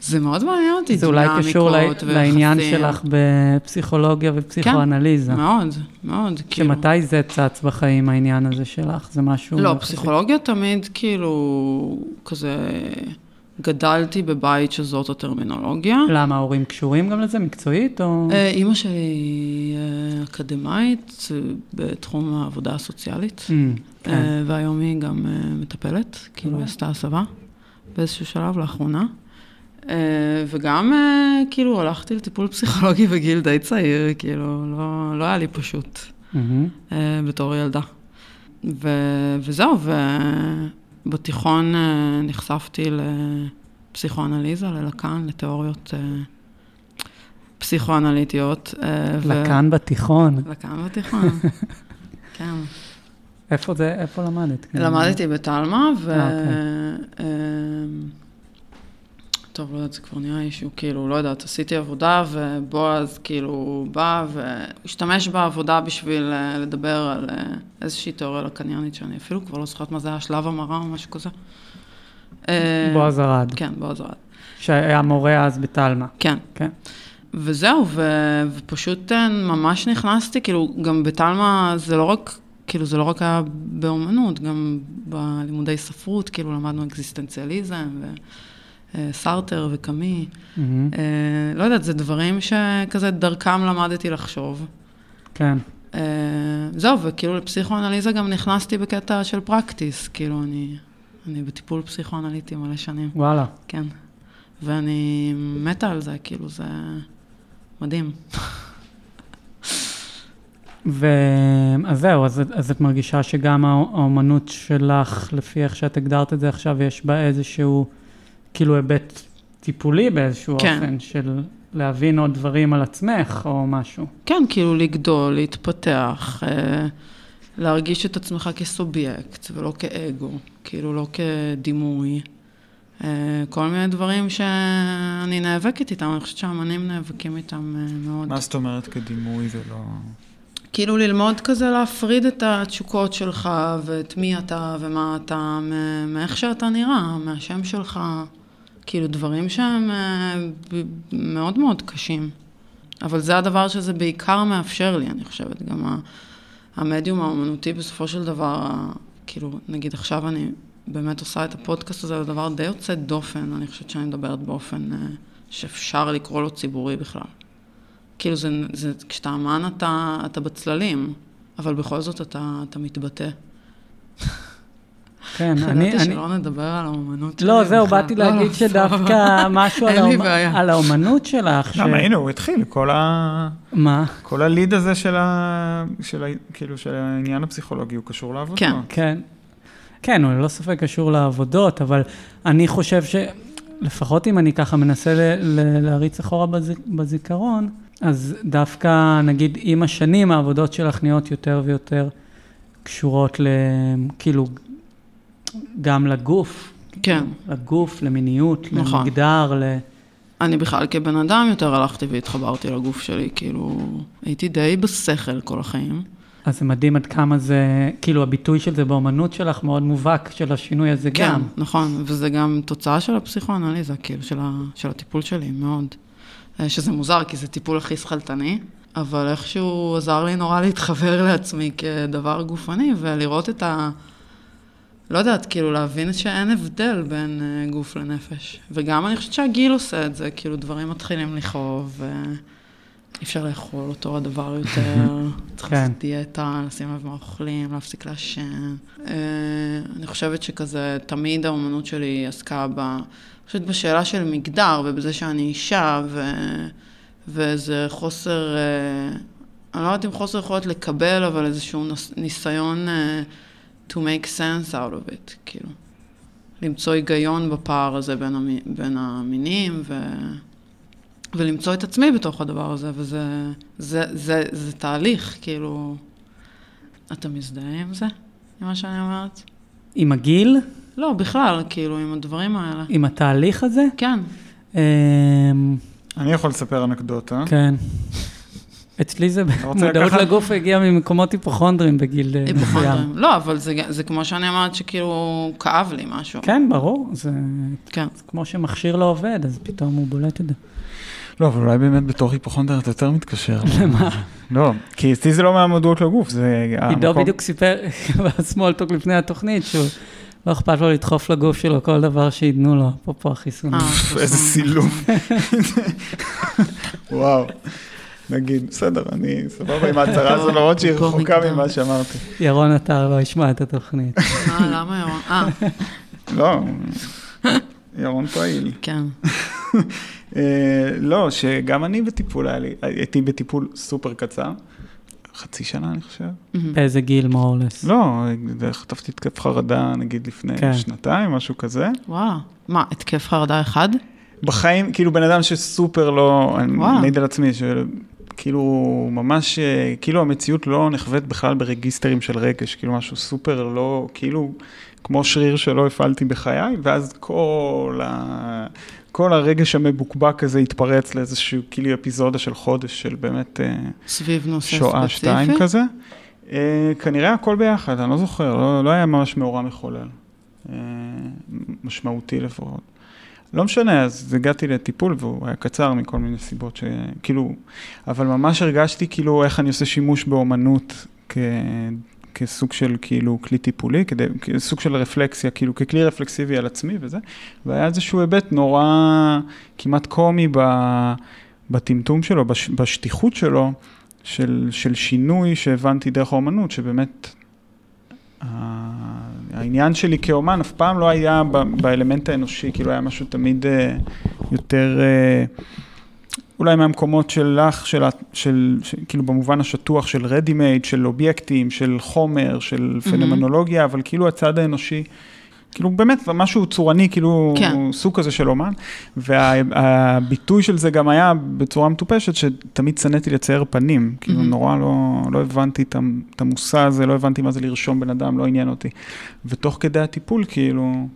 זה מאוד מעניין אותי, זה אולי קשור לעניין. שלך בפסיכולוגיה ופסיכואנליזה. מאוד, מאוד. כאילו. שמתי זה צץ בחיים, העניין הזה שלך? זה משהו... לא, פסיכולוגיה תמיד כאילו, כזה, גדלתי בבית שזאת הטרמינולוגיה. למה, ההורים קשורים גם לזה, מקצועית, או... אה, אימא שלי היא אה, אקדמאית אה, בתחום העבודה הסוציאלית, אמ, כן. והיום היא גם מטפלת, כאילו היא עשתה הסבה באיזשהו שלב לאחרונה. וגם כאילו הלכתי לטיפול פסיכולוגי בגיל די צעיר, כאילו לא, לא היה לי פשוט. אה, בתור ילדה. ו... וזהו, ובתיכון אה, נחשפתי לפסיכואנליזה, ללקן, לתיאוריות אה, פסיכואנליטיות. אה, ו- לקן בתיכון. לקן בתיכון, כן. איפה זה, איפה למדת? למדתי בתלמה, ו... אה, אוקיי. טוב, לא יודעת, זה כבר נראה אישו, כאילו, לא יודעת, עשיתי עבודה, ובועז כאילו בא והשתמש בעבודה בשביל אה, לדבר על אה, איזושהי תיאוריה לקניינית, שאני אפילו כבר לא זוכרת מה זה היה, שלב המרה או משהו כזה. אה, בועז ארד, כן, בועז ארד. שהיה מורה אז בתלמה. כן. כן. וזהו, ו- ופשוט ממש נכנסתי, כאילו, גם בתלמה זה לא רק, כאילו, זה לא רק היה באומנות, גם בלימודי ספרות, כאילו, למדנו אקזיסטנציאליזם, וסרטר וקאמי. מהמם. אה, לא יודעת, זה דברים שכזה דרכם למדתי לחשוב. כן. אה, זהו, וכאילו לפסיכואנליזה גם נכנסתי בקטע של פרקטיס, כאילו, אני, אני בטיפול פסיכואנליטי מלא שנים. וואלה. כן. ואני מתה על זה, כאילו, זה מדהים. ו... אז זהו, אז, אז את מרגישה שגם הא- האומנות שלך, לפי איך שאת הגדרת את זה עכשיו, יש בה איזשהו, כאילו, היבט טיפולי באיזשהו כן. אופן, של להבין עוד דברים על עצמך, או משהו. כן, כאילו לגדול, להתפתח, אה, להרגיש את עצמך כסובייקט ולא כאגו, כאילו לא כדימוי. אה, כל מיני דברים שאני נאבקת איתם, אני חושבת שהאמנים נאבקים איתם אה, מאוד. מה זאת אומרת כדימוי ולא... כאילו ללמוד כזה להפריד את התשוקות שלך ואת מי אתה ומה אתה, מאיך שאתה נראה, מהשם שלך, כאילו דברים שהם אה, מאוד מאוד קשים. אבל זה הדבר שזה בעיקר מאפשר לי, אני חושבת, גם המדיום האומנותי בסופו של דבר, כאילו, נגיד עכשיו אני באמת עושה את הפודקאסט הזה, זה דבר די יוצא דופן, אני חושבת שאני מדברת באופן אה, שאפשר לקרוא לו ציבורי בכלל. כאילו, זה, זה, כשאתה אמן אתה, אתה בצללים, אבל בכל זאת אתה, אתה מתבטא. כן, אני... אני... שלא נדבר על האומנות שלי לא, זהו. באתי לא, להגיד לא, שדווקא משהו על האומנות שלך. למה, הנה, הוא התחיל, כל ה... מה? כל הליד הזה של ה... כאילו, של העניין הפסיכולוגי, הוא קשור לעבודה. כן. כן. כן, הוא ללא ספק קשור לעבודות, אבל אני חושב ש... לפחות אם אני ככה מנסה ל- ל- להריץ אחורה בז- בזיכרון, אז דווקא, נגיד, עם השנים העבודות שלך נהיות יותר ויותר קשורות ל... כאילו, גם לגוף. כן. לגוף, למיניות, נכון. למגדר, ל... אני בכלל כבן אדם יותר הלכתי והתחברתי לגוף שלי, כאילו, הייתי די בשכל כל החיים. אז זה מדהים עד כמה זה, כאילו, הביטוי של זה באומנות שלך מאוד מובהק, של השינוי הזה כן, גם. נכון, וזה גם תוצאה של הפסיכואנליזה, כאילו, של, ה, של הטיפול שלי, מאוד. אה, שזה מוזר, כי זה טיפול הכי שכלתני, אבל איכשהו עזר לי נורא להתחבר לעצמי כדבר גופני, ולראות את ה... לא יודעת, כאילו, להבין שאין הבדל בין אה, גוף לנפש. וגם אני חושבת שהגיל עושה את זה, כאילו, דברים מתחילים לכאוב, ואי אפשר לאכול אותו הדבר יותר. צריך כן. לעשות דיאטה, לשים לב מה אוכלים, להפסיק לעשן. אה, אני חושבת שכזה, תמיד האומנות שלי עסקה ב... אני חושבת בשאלה של מגדר, ובזה שאני אישה, ו... ואיזה חוסר, אה, אני לא יודעת אם חוסר יכולת לקבל, אבל איזשהו ניסיון אה, to make sense out of it, כאילו. למצוא היגיון בפער הזה בין, המ... בין המינים, ו... ולמצוא את עצמי בתוך הדבר הזה, וזה זה, זה, זה, זה תהליך, כאילו... אתה מזדהה עם זה? עם מה שאני אומרת? עם הגיל? לא, בכלל, כאילו, עם הדברים האלה. עם התהליך הזה? כן. אמ, אני יכול לספר אנקדוטה. כן. אצלי זה מודעות? לגוף הגיעה ממקומות היפוכונדריים בגיל אה, מסוים. היפוכונדרים. לא, אבל זה, זה כמו שאני אמרת, שכאילו, כאב לי משהו. כן, ברור, זה כן. זה כמו שמכשיר לא עובד, אז פתאום הוא בולט את זה. לא, אבל אולי באמת בתור היפוכונדר אתה יותר מתקשר. למה? לא, כי אצלי זה לא מהמודעות לגוף, זה... עידו המקום- בדיוק סיפר בסמולטוק לפני התוכנית, שהוא לא אכפת לו לדחוף לגוף שלו כל דבר שייתנו לו, אפרופו החיסון. אה, איזה סילוף. וואו. נגיד, בסדר, אני סבבה עם ההצהרה הזו, למרות שהיא רחוקה. ממה שאמרתי. ירון עטר לא ישמע את התוכנית. אה, למה ירון? אה, לא, ירון פעיל. כן. אה, לא, שגם אני בטיפול, היה לי- הייתי בטיפול סופר קצר, חצי שנה אני חושב. באיזה גיל מורלס? לא, חטפתי התקף חרדה נגיד לפני כן. שנתיים, משהו כזה. וואלה. מה, התקף חרדה אחד? בחיים, כאילו בן אדם שסופר לא, אני וואו. מעיד על עצמי, שכאילו ממש, אה, כאילו המציאות לא נחווית בכלל ברגיסטרים של רגש, כאילו משהו סופר לא, כאילו כמו שריר שלא הפעלתי בחיי, ואז כל, ה, כל הרגש המבוקבק הזה התפרץ לאיזשהו כאילו אפיזודה של חודש של באמת אה, סביב נושא שואה ספציפי? שתיים כזה. אה, כנראה הכל ביחד, אני לא זוכר, לא, לא היה ממש מאורע מחולל, אה, משמעותי לפחות. לא משנה, אז הגעתי לטיפול והוא היה קצר מכל מיני סיבות שכאילו, אבל ממש הרגשתי כאילו איך אני עושה שימוש באומנות כ... כסוג של כאילו כלי טיפולי, כדי, כסוג של רפלקסיה, כאילו ככלי רפלקסיבי על עצמי וזה, והיה איזשהו היבט נורא כמעט קומי ב, בטמטום שלו, בש, בשטיחות שלו, של, של שינוי שהבנתי דרך האומנות, שבאמת העניין שלי כאומן אף פעם לא היה באלמנט האנושי, כאילו היה משהו תמיד אה, יותר, אה, אולי מהמקומות שלך, של, של, של, כאילו במובן השטוח של ready made, של אובייקטים, של חומר, של פנומנולוגיה, אבל כאילו הצד האנושי, כאילו באמת משהו צורני, כאילו כן. סוג כזה של אומן, והביטוי של זה גם היה בצורה מטופשת, שתמיד שנאתי לצייר פנים, כאילו מהמם. נורא לא, לא הבנתי את המ- את המושא הזה, לא הבנתי מה זה לרשום בן אדם, לא עניין אותי. ותוך כדי הטיפול, כאילו,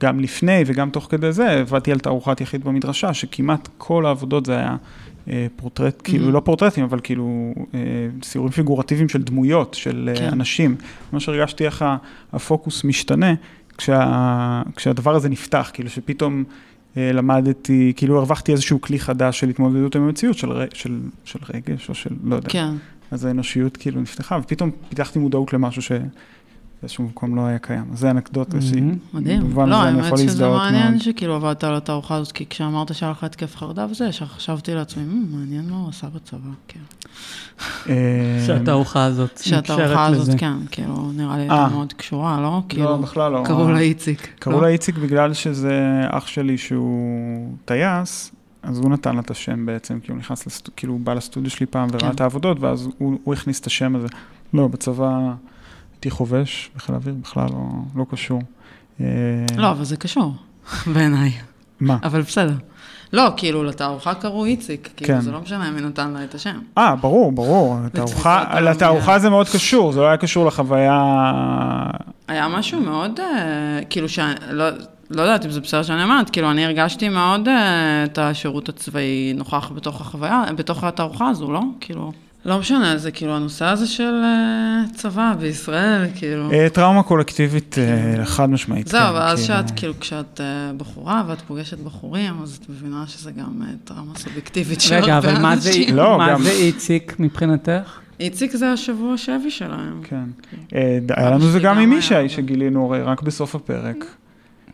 גם לפני וגם תוך כדי זה, עבדתי על תערוכת יחיד במדרשה, שכמעט כל העבודות זה היה אה, פורטרט, כאילו, Mhm. לא פורטרטים, אבל כאילו אה, ציורים פיגורטיביים של דמויות, של כן. כן. אנשים. ממש הרגשתי איך הפוקוס משתנה כשה, כשהדבר הזה נפתח, כאילו שפתאום אה, למדתי, כאילו הרווחתי איזשהו כלי חדש של התמודדות עם המציאות, של, של, של רגש או של, לא יודע. כן. אז האנושיות כאילו נפתחה, ופתאום פיתחתי מודעות למשהו שבאיזשהו מקום לא היה קיים. זה אנקדוטה שהיא. מדהים. במובן לא, הזה אני האמת יכול שזה להזדהות מעניין מאוד. שכאילו עבדת על התערוכה הזאת, כי כשאמרת שהיה לך התקף חרדה וזה, ישר חשבתי לעצמי, "מ, מעניין מה הוא עשה בצבא, כן. אה, שהתערוכה הזאת נקשרת שהתערוכה הזאת. כן, כאילו, נראה לי אה. הייתה מאוד קשורה, לא? לא, כאילו, בכלל לא. קראו לה איציק. קראו לא? לה איציק בגלל שזה אח שלי שהוא טייס, אז הוא נתן לה את השם בעצם, כי הוא נכנס, לסט... כאילו הוא בא לסטודיו שלי פעם וראה כן. את העבודות, ואז הוא, הוא הכניס את השם הזה. לא, בצבא הייתי חובש בחיל האוויר, בכלל לא, לא קשור. אה, לא, אבל זה קשור, בעיניי. מה? אבל בסדר. לא, כאילו, לתערוכה קראו איציק, כאילו, כן. זה לא משנה מי נתן לה את השם. אה, ברור, ברור. לתערוכה. לתערוכה זה מאוד קשור, זה לא היה קשור לחוויה... היה משהו מאוד, אה, כאילו, שאני, לא, לא יודעת אם זה בסדר שאני אומרת, כאילו, אני הרגשתי מאוד אה, את השירות הצבאי נוכח בתוך החוויה, בתוך התערוכה הזו, לא? כאילו, לא משנה, זה כאילו הנושא הזה של אה, צבא בישראל, כאילו. אה, טראומה קולקטיבית אה, חד משמעית. זהו, כן, ואז כאילו. שאת, כאילו, כשאת בחורה ואת פוגשת בחורים, אז את מבינה שזה גם טראומה סובייקטיבית של רגע, הרבה אבל אנשים. לא, מה גם- זה איציק מבחינתך? איציק זה השבוע שבי שלהם. כן. ד- היה לנו זה גם עם ישי. שגילינו הרי רק בסוף הפרק,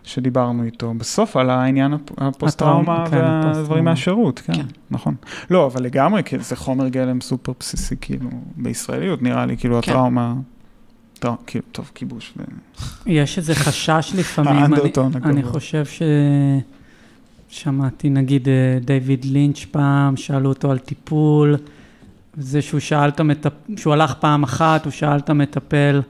שדיברנו איתו. בסוף על העניין הפ- הפוסט-טראומה כן, והדברים. מהשירות, כן, כן. נכון. לא, אבל לגמרי, כי זה חומר גלם סופר בסיסי, כאילו, בישראליות נראה לי, כאילו, כן. הטראומה, טראו- כאילו, טוב, כיבוש. ו- יש איזה חשש לפעמים, אני, אני. חושב ש... שמעתי נגיד אה, דיוויד לינץ' פעם, שאלו אותו על טיפול, זה שהוא שאל את המטפ... שהוא הלך פעם אחת, הוא שאל את המטפל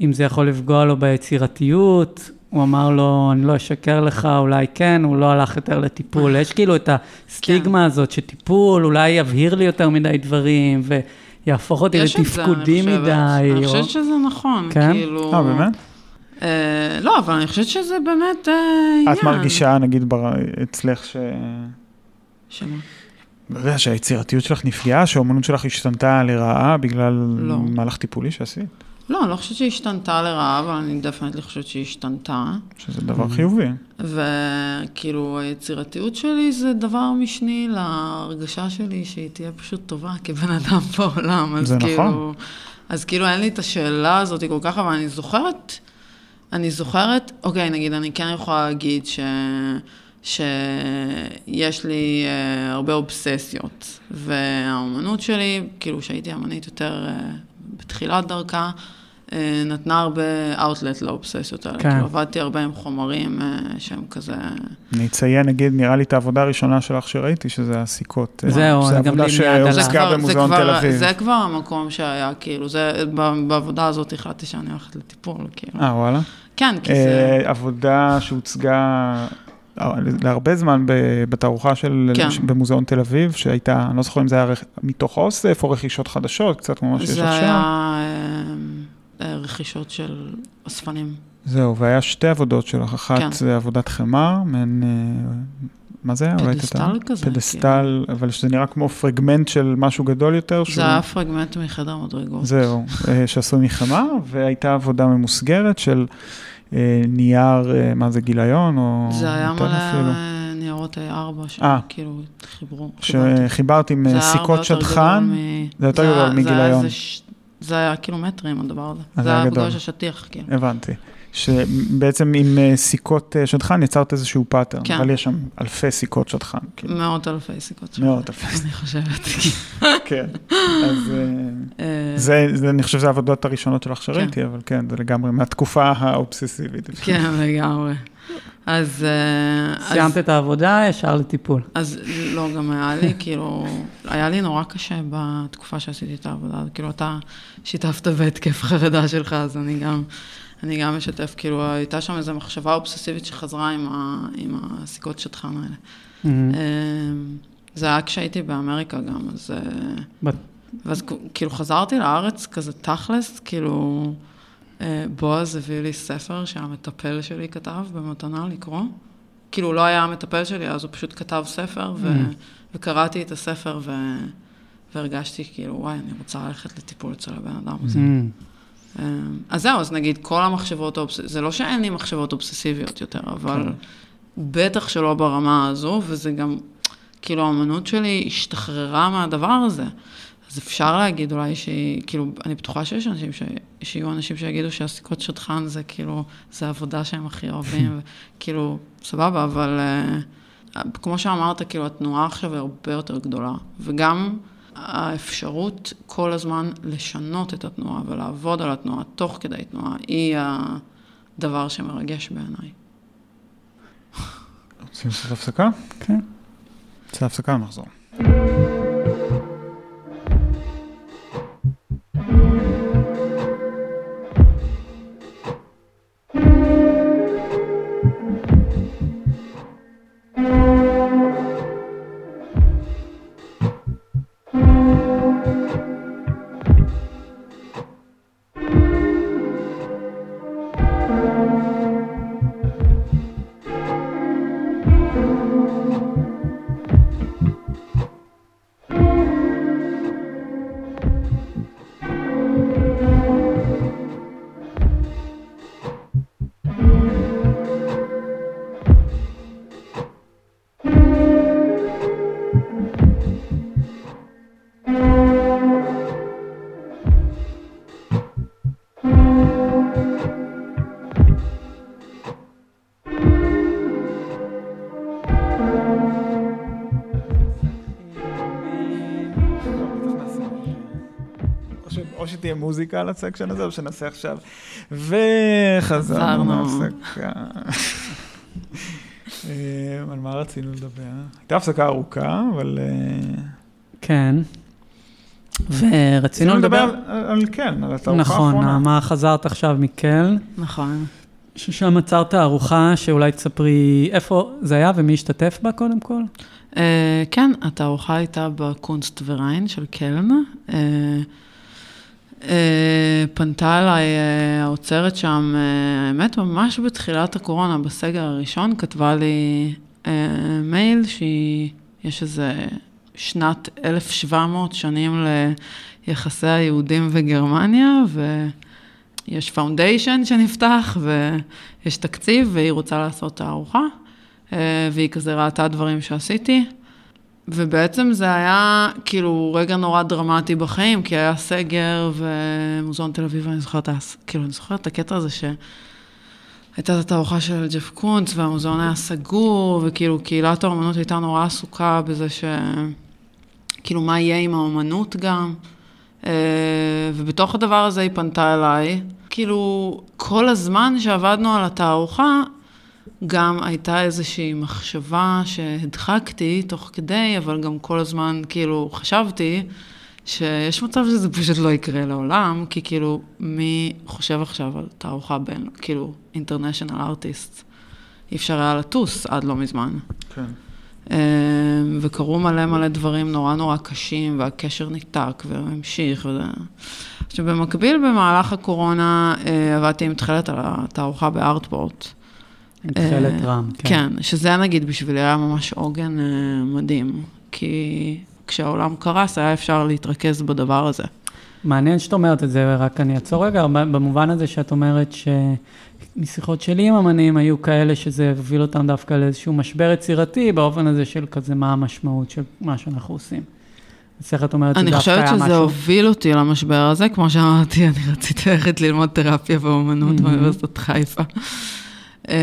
אם זה יכול לפגוע לו ביצירתיות, הוא אמר לו, אני לא אשקר לך, אולי כן, הוא לא הלך יותר לטיפול. יש כאילו את הסטיגמה כן. הזאת שטיפול אולי יבהיר לי יותר מדי דברים, ויהפוך אותי לתפקודי אני חושבת. מדי. אני או- חושבת שזה נכון, כן? כאילו... אה, באמת? אה, לא, אבל אני חושבת שזה באמת אה, עניין. את מרגישה, נגיד, בר- אצלך ש... שמה? ברגע שהיצירתיות שלך נפגעה, שהאומנות שלך השתנתה לרעה בגלל לא. מהלך טיפולי שעשית, לא, אני לא חושבת שהיא השתנתה לרעה, אבל אני דפנטלי חושבת שהיא השתנתה. שזה דבר. חיובי. וכאילו, היצירתיות שלי זה דבר משני להרגשה שלי שהיא תהיה פשוט טובה כבן אדם בעולם. זה כאילו, נכון. אז כאילו, אין לי את השאלה הזאת כל כך, אבל אני זוכרת, אני זוכרת, אוקיי, נגיד, אני כן יכולה להגיד ש... שיש לי uh, הרבה אובססיות, והאומנות שלי, כאילו שהייתי אמנית יותר uh, בתחילת דרכה, נתנה הרבה אאוטלט לאובססיות האלה. כן. כאילו עבדתי הרבה עם חומרים uh, שהם כזה... אני אציין, נגיד, נראה לי את העבודה הראשונה שלך שראיתי, שזה הסיכות. אה, זהו, זה גם עבודה לי מיד עלה. זה שהוצגה כבר- זה במוזיאון תל אביב. זה כבר המקום שהיה, כאילו, זה, ב- בעבודה הזאת החלטתי שאני הולכת לטיפול, כאילו. אה, וואלה. כן, כי זה... אה, עבודה שהוצגה אה, להרבה זמן ב- בתערוכה של, כן. במוזיאון תל אביב, שהייתה, אני לא זוכר אם זה היה מתוך אוסף או רכישות חדשות, קצת כמו מה שיש זה עכשיו. היה אה, אה, רכישות של אספנים. זהו, והיה שתי עבודות שלך, אחת כן. זה עבודת חמר, מעין, אה, מה זה היה? פדסטל? כזה. פדסטל, אבל שזה נראה כמו פרגמנט של משהו גדול יותר. שהוא- זה היה פרגמנט מחדר מדרגות. זהו, אה, שעשוי מחמר, והייתה עבודה ממוסגרת של אה, נייר, מה זה, גיליון, או... זה היה מלא אפילו. ניירות A4, אה. שכאילו חיברו. חיברתי. שחיברת עם זה אה, היה הרבה סיכות יותר גדול מ- זה יותר היה- זה מגיליון. איזה זה היה כאילו מטרים הדבר הזה. זה היה היה גדול. בגלל ששטיח, כאילו. הבנתי. שבעצם עם אה, סיכות אה, שדכן יצרת איזשהו pattern, כן. אבל יש שם אלפי סיכות שדכן. כאילו. מאות אלפי סיכות שם. מאות אלפי, אני חושבת. כן. אז אה, זה, זה, אני חושב שזה העבודות הראשונות שלך שראיתי, אבל כן, זה לגמרי מהתקופה האובססיבית. כן, לגמרי. אז... אה, אז- סיימת את העבודה, ישר לטיפול. אז לא, גם היה לי, כאילו, היה לי נורא קשה בתקופה שעשיתי את העבודה, כאילו, אתה שיתפת בהתקף חרדה שלך, אז אני גם, אני גם משתף, כאילו, הייתה שם איזו מחשבה אובססיבית שחזרה עם, ה, עם הסיכות שטחן האלה. מהמם. אמ, זה היה כשהייתי באמריקה גם, אז... אה, בת- ואז כאילו חזרתי לארץ כזה תכלס, כאילו, אה, בועז הביא לי ספר שהמטפל שלי כתב במתנה לקרוא. כאילו, לא היה המטפל שלי, אז הוא פשוט כתב ספר, ו... Mm. וקראתי את הספר, ו... והרגשתי כאילו, וואי, אני רוצה ללכת לטיפול אצל הבן אדם הזה. מהמם. אמ, אז זהו, אז נגיד, כל המחשבות זה לא שאין לי מחשבות אובססיביות יותר, אבל כן. בטח שלא ברמה הזו, וזה גם, כאילו, האמנות שלי השתחררה מהדבר הזה. אז אפשר להגיד אולי שהיא, כאילו, אני בטוחה שיש אנשים, ש... שיהיו אנשים שיגידו שהסיכות שטחן זה כאילו, זה העבודה שהם הכי אוהבים, וכאילו, סבבה, אבל uh, כמו שאמרת, כאילו, התנועה עכשיו היא הרבה יותר גדולה, וגם האפשרות כל הזמן לשנות את התנועה ולעבוד על התנועה תוך כדי תנועה, היא הדבר שמרגש בעיניי. רוצים לעשות הפסקה? כן. נעשה הפסקה, נחזור. שתהיה מוזיקה על הסקשן הזה, או שנעשה עכשיו. וחזרנו חזרנו. מההפסקה. אה, על מה רצינו לדבר? הייתה הפסקה ארוכה, אבל... אה, כן. ורצינו רצינו לדבר... לדבר על- כן, על התערוכה נכון, האחרונה. מה חזרת עכשיו מקלן, נכון. ששם עצרת תערוכה, שאולי תספרי איפה זה היה ומי השתתף בה קודם כל? אה, כן, התערוכה הייתה בקונסט וריין של קלן. אה, פנתה אליי אה, האוצרת שם, אה, האמת, ממש בתחילת הקורונה, בסגר הראשון, כתבה לי אה, מייל שיש איזה שנת 1700 שנים ליחסי היהודים וגרמניה, ויש foundation שנפתח, ויש תקציב, והיא רוצה לעשות תערוכה. אה, והיא כזה ראתה דברים שעשיתי. ובעצם זה היה כאילו רגע נורא דרמטי בחיים, כי היה סגר ומוזיאון תל אביב, אני זוכרת, כאילו, אני זוכרת את הקטע הזה ש... הייתה את התערוכה של ג'ף קונץ, והמוזיאון היה סגור, וכאילו קהילת האומנות הייתה נורא עסוקה בזה ש... כאילו, מה יהיה עם האומנות גם. אה, ובתוך הדבר הזה היא פנתה אליי. כאילו, כל הזמן שעבדנו על התערוכה, גם הייתה איזושהי מחשבה שהדחקתי תוך כדי, אבל גם כל הזמן כאילו חשבתי שיש מצב שזה פשוט לא יקרה לעולם, כי כאילו, מי חושב עכשיו על תערוכה בין, כאילו, international artist? אי אפשר היה לטוס עד לא מזמן. כן. אה, וקרו מלא מלא דברים נורא נורא קשים, והקשר ניתק והמשיך. וזה... עכשיו, במקביל, במהלך הקורונה, אה, עבדתי עם תכלת על התערוכה בארטפורט. תכלת אה, רם, כן. כן, שזה נגיד בשבילי היה ממש עוגן אה, מדהים, כי כשהעולם קרס היה אפשר להתרכז בדבר הזה. מעניין שאת אומרת את זה, רק אני אעצור רגע, במובן הזה שאת אומרת שמשיחות שלי עם אמנים היו כאלה שזה הוביל אותם דווקא לאיזשהו משבר יצירתי, באופן הזה של כזה מה המשמעות של מה שאנחנו עושים. אז איך את אומרת אני דווקא חושבת היה שזה משהו- הוביל אותי למשבר הזה, כמו שאמרתי, אני רציתי ללכת ללמוד תרפיה ואומנות Mhm. באוניברסיטת חיפה. אמ,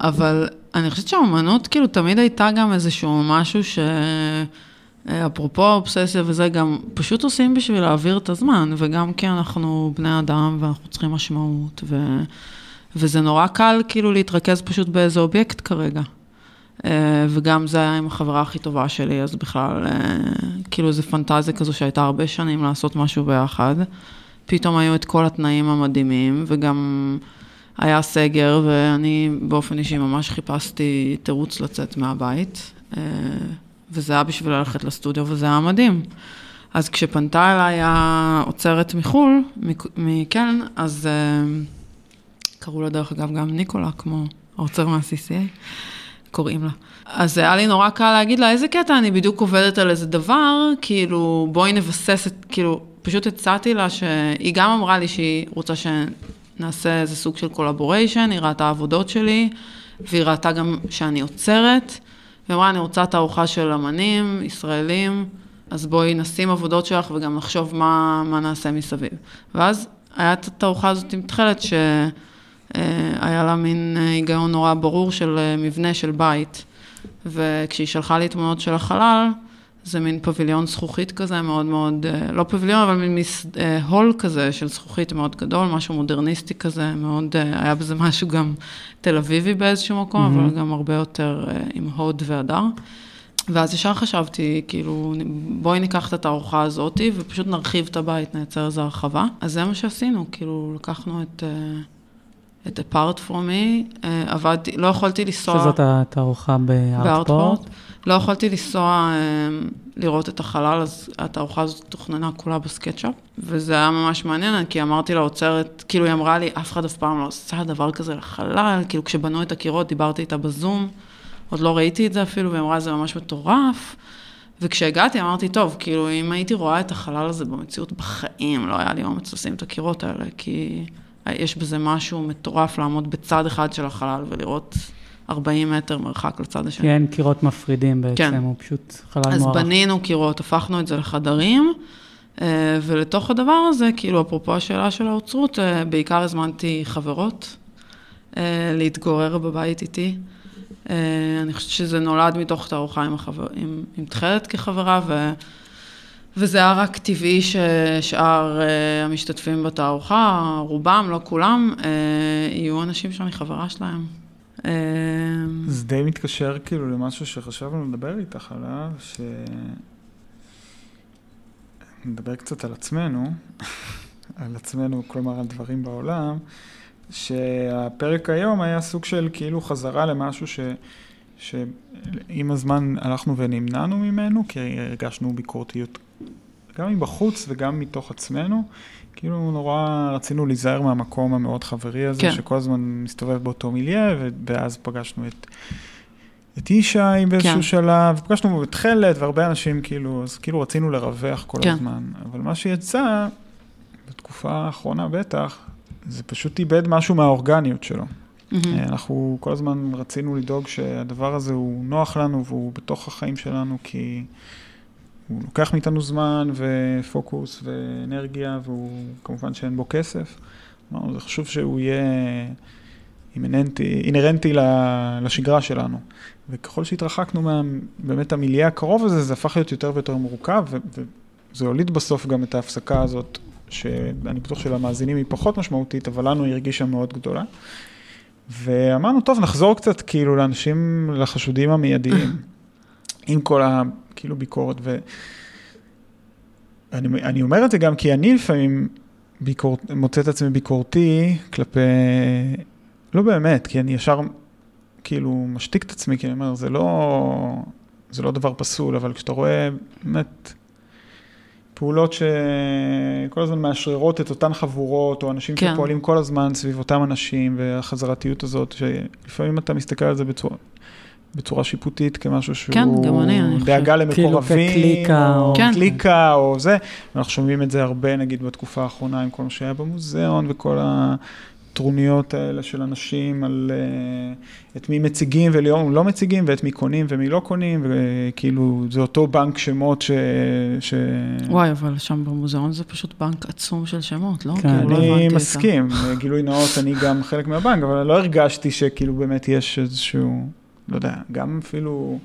אבל אני חושבת שהאומנות כאילו תמיד הייתה גם איזשהו משהו ש... אה, אפרופו האובססיה וזה, גם פשוט עושים בשביל להעביר את הזמן, וגם כי אנחנו בני אדם ואנחנו צריכים משמעות, ו... וזה נורא קל כאילו להתרכז פשוט באיזה אובייקט כרגע. אה, וגם זה היה עם החברה הכי טובה שלי, אז בכלל, אה, כאילו איזו פנטזיה כזו שהייתה הרבה שנים לעשות משהו ביחד. פתאום היו את כל התנאים המדהימים, וגם היה סגר, ואני באופן אישי ממש חיפשתי תירוץ לצאת מהבית. אה, וזה היה בשביל ללכת לסטודיו, וזה היה מדהים. אז כשפנתה אליי האוצרת מחו"ל, מק- מקלן, אז אה, קראו לה דרך אגב גם ניקולה, כמו האוצר מה-CCA, קוראים לה. אז היה לי נורא קל להגיד לה, איזה קטע, אני בדיוק עובדת על איזה דבר, כאילו, בואי נבסס את, כאילו, פשוט הצעתי לה שהיא גם אמרה לי שהיא רוצה שנעשה איזה סוג של collaboration, היא ראתה עבודות שלי, והיא ראתה גם שאני אוצרת. והיא אמרה, אני רוצה תערוכה של אמנים ישראלים, אז בואי נשים עבודות שלך וגם נחשוב מה, מה נעשה מסביב. ואז היה את התערוכה הזאת עם תכלת, שהיה לה מין אה, היגיון נורא ברור של אה, מבנה של בית. וכשהיא שלחה לי תמונות של החלל, זה מין פביליון זכוכית כזה מאוד מאוד, אה, לא פביליון, אבל מין מס, אה, hall כזה של זכוכית מאוד גדול, משהו מודרניסטי כזה, מאוד, אה, היה בזה משהו גם תל אביבי באיזשהו מקום, מהמם. אבל גם הרבה יותר אה, עם הוד והדר. ואז ישר חשבתי, כאילו, בואי ניקח את התערוכה הזאתי ופשוט נרחיב את הבית, נייצר איזו הרחבה. אז זה מה שעשינו, כאילו, לקחנו את, אה, את apart from me, אה, עבדתי, לא יכולתי לנסוע... שזאת התערוכה בארטפורט. בארטפורט. לא יכולתי לנסוע אה, לראות את החלל, אז התערוכה הזאת תוכננה כולה בסקטשאפ, וזה היה ממש מעניין, כי אמרתי לאוצרת, כאילו היא אמרה לי, אף אחד אף פעם לא עשה דבר כזה לחלל, כאילו כשבנו את הקירות, דיברתי איתה בזום, עוד לא ראיתי את זה אפילו, והיא אמרה, זה ממש מטורף. וכשהגעתי אמרתי, טוב, כאילו, אם הייתי רואה את החלל הזה במציאות בחיים, לא היה לי אומץ לשים את הקירות האלה, כי יש בזה משהו מטורף לעמוד בצד אחד של החלל ולראות 40 מטר מרחק לצד השני. כי אין קירות מפרידים בעצם, כן. הוא פשוט חלל אז מוערך. בנינו קירות, הפכנו את זה לחדרים, אה, ולתוך הדבר הזה, כאילו, אפרופו השאלה של האוצרות, אה, בעיקר הזמנתי חברות אה, להתגורר בבית איתי. אני חושבת שזה נולד מתוך תערוכה עם, החבר... עם, עם תכלת כחברה, ו... וזה היה רק טבעי ששאר אה, המשתתפים בתערוכה, רובם, לא כולם, אה, יהיו אנשים שאני חברה שלהם. אה, זה די מתקשר כאילו למשהו שחשבנו לדבר איתך עליו, ש... נדבר קצת על עצמנו, על עצמנו, כלומר על דברים בעולם, שהפרק היום היה סוג של כאילו חזרה למשהו ש... שעם הזמן הלכנו ונמנענו ממנו, כי הרגשנו ביקורתיות גם מבחוץ וגם מתוך עצמנו. כאילו נורא רצינו להיזהר מהמקום המאוד חברי הזה, כן. שכל הזמן מסתובב באותו מיליה, ואז פגשנו את, את ישי באיזשהו כן. שלב, פגשנו את חלד והרבה אנשים כאילו, אז כאילו רצינו לרווח כל כן. הזמן. אבל מה שיצא, בתקופה האחרונה בטח, זה פשוט איבד משהו מהאורגניות שלו. Mm-hmm. אנחנו כל הזמן רצינו לדאוג שהדבר הזה הוא נוח לנו והוא בתוך החיים שלנו, כי הוא לוקח מאיתנו זמן ופוקוס ואנרגיה, והוא כמובן שאין בו כסף. אמרנו, זה חשוב שהוא יהיה אינרנטי, לשגרה שלנו. וככל שהתרחקנו מה, באמת המיליה הקרוב הזה, זה הפך להיות יותר ויותר מורכב, וזה הוליד בסוף גם את ההפסקה הזאת, שאני בטוח שלמאזינים היא פחות משמעותית, אבל לנו היא הרגישה מאוד גדולה. ואמרנו, טוב, נחזור קצת כאילו לאנשים, לחשודים המיידיים, עם כל. כאילו ביקורת. ואני אומר את זה גם כי אני לפעמים ביקור, מוצא את עצמי ביקורתי כלפי, לא באמת, כי אני ישר כאילו משתיק את עצמי, כי אני אומר, זה לא, זה לא דבר פסול, אבל כשאתה רואה באמת פעולות שכל הזמן מאשררות את אותן חבורות, או אנשים כן. שפועלים כל הזמן סביב אותם אנשים, והחזרתיות הזאת, שלפעמים אתה מסתכל על זה בצורה, בצורה שיפוטית כמשהו שהוא כן, גם אני, אני חושב. דאגה למקורבים, כאילו קליקה, או כן. קליקה, או זה. ואנחנו שומעים את זה הרבה, נגיד, בתקופה האחרונה, עם כל מה שהיה במוזיאון, וכל הטרוניות האלה של אנשים על uh, את מי מציגים ולא לא מציגים, ואת מי קונים ומי לא קונים, וכאילו, זה אותו בנק שמות ש... ש... וואי, אבל שם במוזיאון זה פשוט בנק עצום של שמות, לא? כן, כאילו, אני לא מסכים, גילוי נאות, אני גם חלק מהבנק, אבל לא הרגשתי שכאילו באמת יש איזשהו... לא יודע, גם אפילו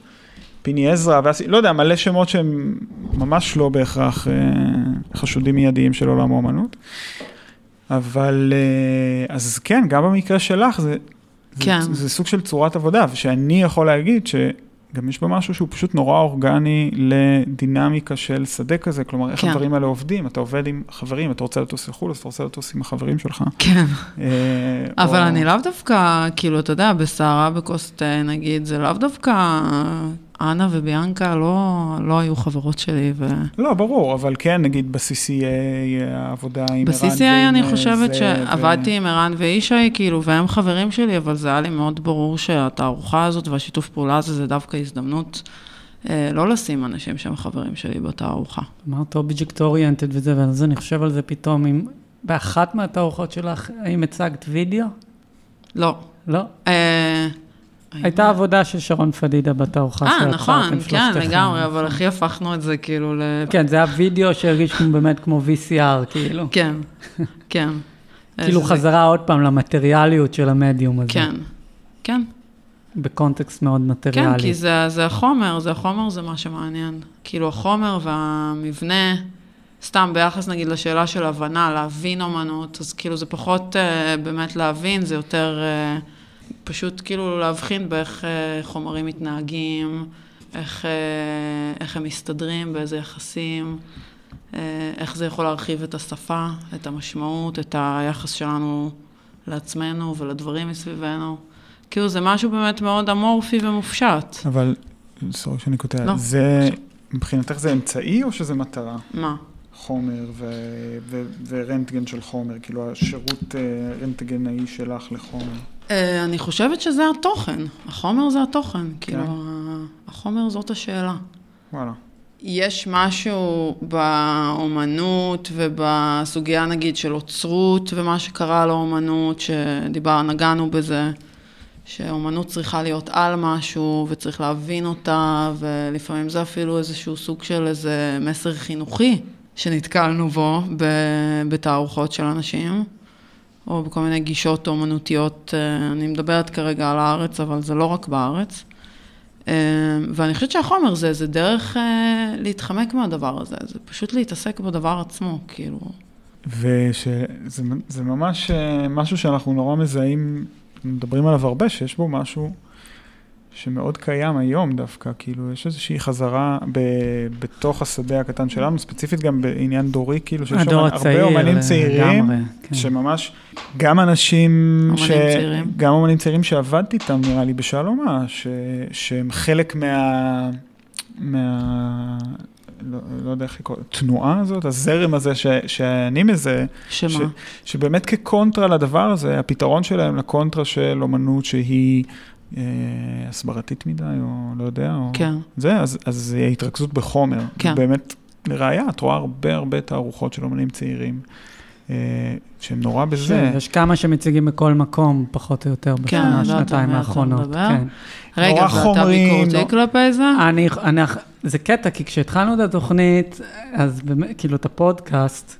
פיני עזרא, ועשי, לא יודע, מלא שמות שהם ממש לא בהכרח אה, חשודים מיידיים של עולם האומנות. אבל אה, אז כן, גם במקרה שלך זה, כן. זה, זה סוג של צורת עבודה, ושאני יכול להגיד ש... גם יש בה משהו שהוא פשוט נורא אורגני לדינמיקה של שדה כזה, כלומר, איך כן. הדברים האלה עובדים, אתה עובד עם חברים, אתה רוצה לטוס לחו"ל, אז אתה רוצה לטוס עם החברים שלך. כן. אה, אבל או... אני לאו דווקא, כאילו, אתה יודע, בסערה בכוס תה, נגיד, זה לאו דווקא אנה וביאנקה לא, לא היו חברות שלי. ו... לא, ברור, אבל כן, נגיד ב-CCA, העבודה עם ערן ב-CCA אני חושבת שעבדתי ו... עם ערן וישי, כאילו, והם חברים שלי, אבל זה היה לי מאוד ברור שהתערוכה הזאת והשיתוף פעולה הזה, זה דווקא הזדמנות. אה, לא לשים אנשים שהם חברים שלי בתערוכה. אמרת object oriented וזה, ואז אני חושב על זה פתאום, אם באחת מהתערוכות שלך, האם הצגת וידאו? לא. לא? אה, הייתה עבודה של שרון פדידה בתערוכה של אה, נכון, כן, לגמרי, אבל הכי הפכנו את זה כאילו ל... כן, זה היה וידאו שהרגיש באמת כמו VCR, כאילו. כן, כן. כאילו חזרה עוד פעם למטריאליות של המדיום הזה. כן, כן. בקונטקסט מאוד מטריאלי. כן, כי זה, זה החומר, זה החומר זה מה שמעניין. כאילו החומר והמבנה, סתם ביחס נגיד לשאלה של הבנה, להבין אומנות, אז כאילו זה פחות uh, באמת להבין, זה יותר... Uh, פשוט כאילו להבחין באיך אה, חומרים מתנהגים, איך, אה, איך הם מסתדרים, באיזה יחסים, אה, איך זה יכול להרחיב את השפה, את המשמעות, את היחס שלנו לעצמנו ולדברים מסביבנו. כאילו זה משהו באמת מאוד אמורפי ומופשט. אבל, סורי שאני קוטע, לא, זה, מבחינתך זה אמצעי או שזה מטרה? מה? חומר ו- ו- ורנטגן של חומר, כאילו השירות רנטגנאי שלך לחומר. אה, אני חושבת שזה התוכן, החומר זה התוכן, כן. כאילו, החומר זאת השאלה. וואלה. יש משהו באומנות ובסוגיה נגיד של אוצרות ומה שקרה לאומנות, שדיבר, נגענו בזה, שאומנות צריכה להיות על משהו וצריך להבין אותה, ולפעמים זה אפילו איזשהו סוג של איזה מסר חינוכי שנתקלנו בו בתערוכות של אנשים. או בכל מיני גישות אומנותיות, אה, אני מדברת כרגע על הארץ, אבל זה לא רק בארץ. אה, ואני חושבת שהחומר זה, זה דרך אה, להתחמק מהדבר הזה, זה פשוט להתעסק בדבר עצמו, כאילו. ושזה ממש משהו שאנחנו נורא מזהים, מדברים עליו הרבה, שיש בו משהו שמאוד קיים היום דווקא, כאילו, יש איזושהי חזרה ב, בתוך השדה הקטן שלנו, ספציפית גם בעניין דורי, כאילו, שיש הצעיר, הרבה אומנים צעירים, לגמרי, כן. שממש, גם אנשים, אומנים צעירים. גם אומנים צעירים שעבדתי איתם, נראה לי, בשלומה, ש, שהם חלק מה... מה... לא, לא יודע איך לקרוא, התנועה הזאת, הזרם הזה ש, שאני מזהה, שמה? ש, שבאמת כקונטרה לדבר הזה, הפתרון שלהם לקונטרה של אומנות שהיא הסברתית מדי, או לא יודע, או... כן. זה, אז, אז ההתרכזות בחומר. כן. באמת, לראיה, את רואה הרבה הרבה תערוכות של אומנים צעירים, אה, שהם נורא בזה. יש כמה שמציגים בכל מקום, פחות או יותר, כן, בשנה, יודעת שנתיים אתה האחרונות. מדבר. כן. רגע, ואתה חומרי, ביקורתי כלפי זה? אני, אני, זה קטע, כי כשהתחלנו את התוכנית, אז באמת, כאילו, את הפודקאסט,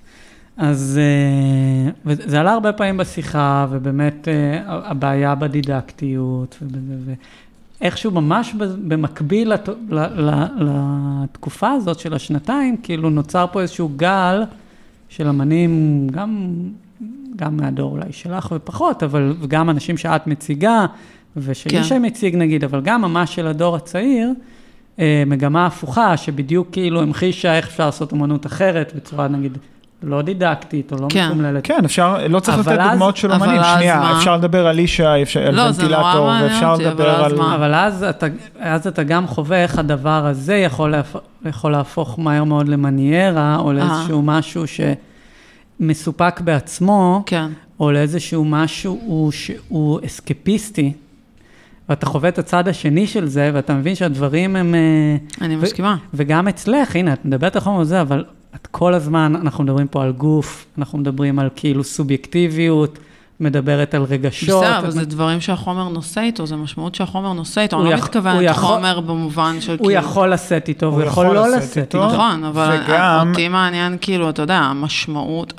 אז אה, וזה עלה הרבה פעמים בשיחה, ובאמת אה, הבעיה בדידקטיות, ואיכשהו ממש במקביל לת, לתקופה הזאת של השנתיים, כאילו נוצר פה איזשהו גל של אמנים, גם, גם מהדור אולי שלך ופחות, אבל גם אנשים שאת מציגה, ושישי כן. מציג נגיד, אבל גם ממש של הדור הצעיר, אה, מגמה הפוכה, שבדיוק כאילו המחישה איך אפשר לעשות אמנות אחרת, בצורה נגיד לא דידקטית או לא כן. מתומללת. כן, אפשר, לא צריך לתת אז- דוגמאות של אומנים, שנייה, מה? אפשר לדבר על אישה, אפשר, על לא, ונטילטור, ואפשר אותי, לדבר אז על... מה? אבל אז אתה, אז אתה גם חווה איך הדבר הזה יכול, להפ... יכול להפוך מהר מאוד למניירה, או לאיזשהו משהו שמסופק בעצמו, כן. או לאיזשהו משהו הוא, שהוא אסקפיסטי, ואתה חווה את הצד השני של זה, ואתה מבין שהדברים הם... אה, אני ו- מסכימה. וגם אצלך, הנה, את מדברת על חומר זה, אבל את כל הזמן, אנחנו מדברים פה על גוף, אנחנו מדברים על כאילו סובייקטיביות, מדברת על רגשות. בסדר, אבל זה דברים שהחומר נושא איתו, זה משמעות שהחומר נושא איתו. הוא אני לא הוא מתכוונת חומר במובן של הוא כאילו... יכול לשאת איתו, הוא הוא יכול לא לשאת איתו. נכון, אבל אותי מעניין, כאילו, אתה יודע, המשמעות,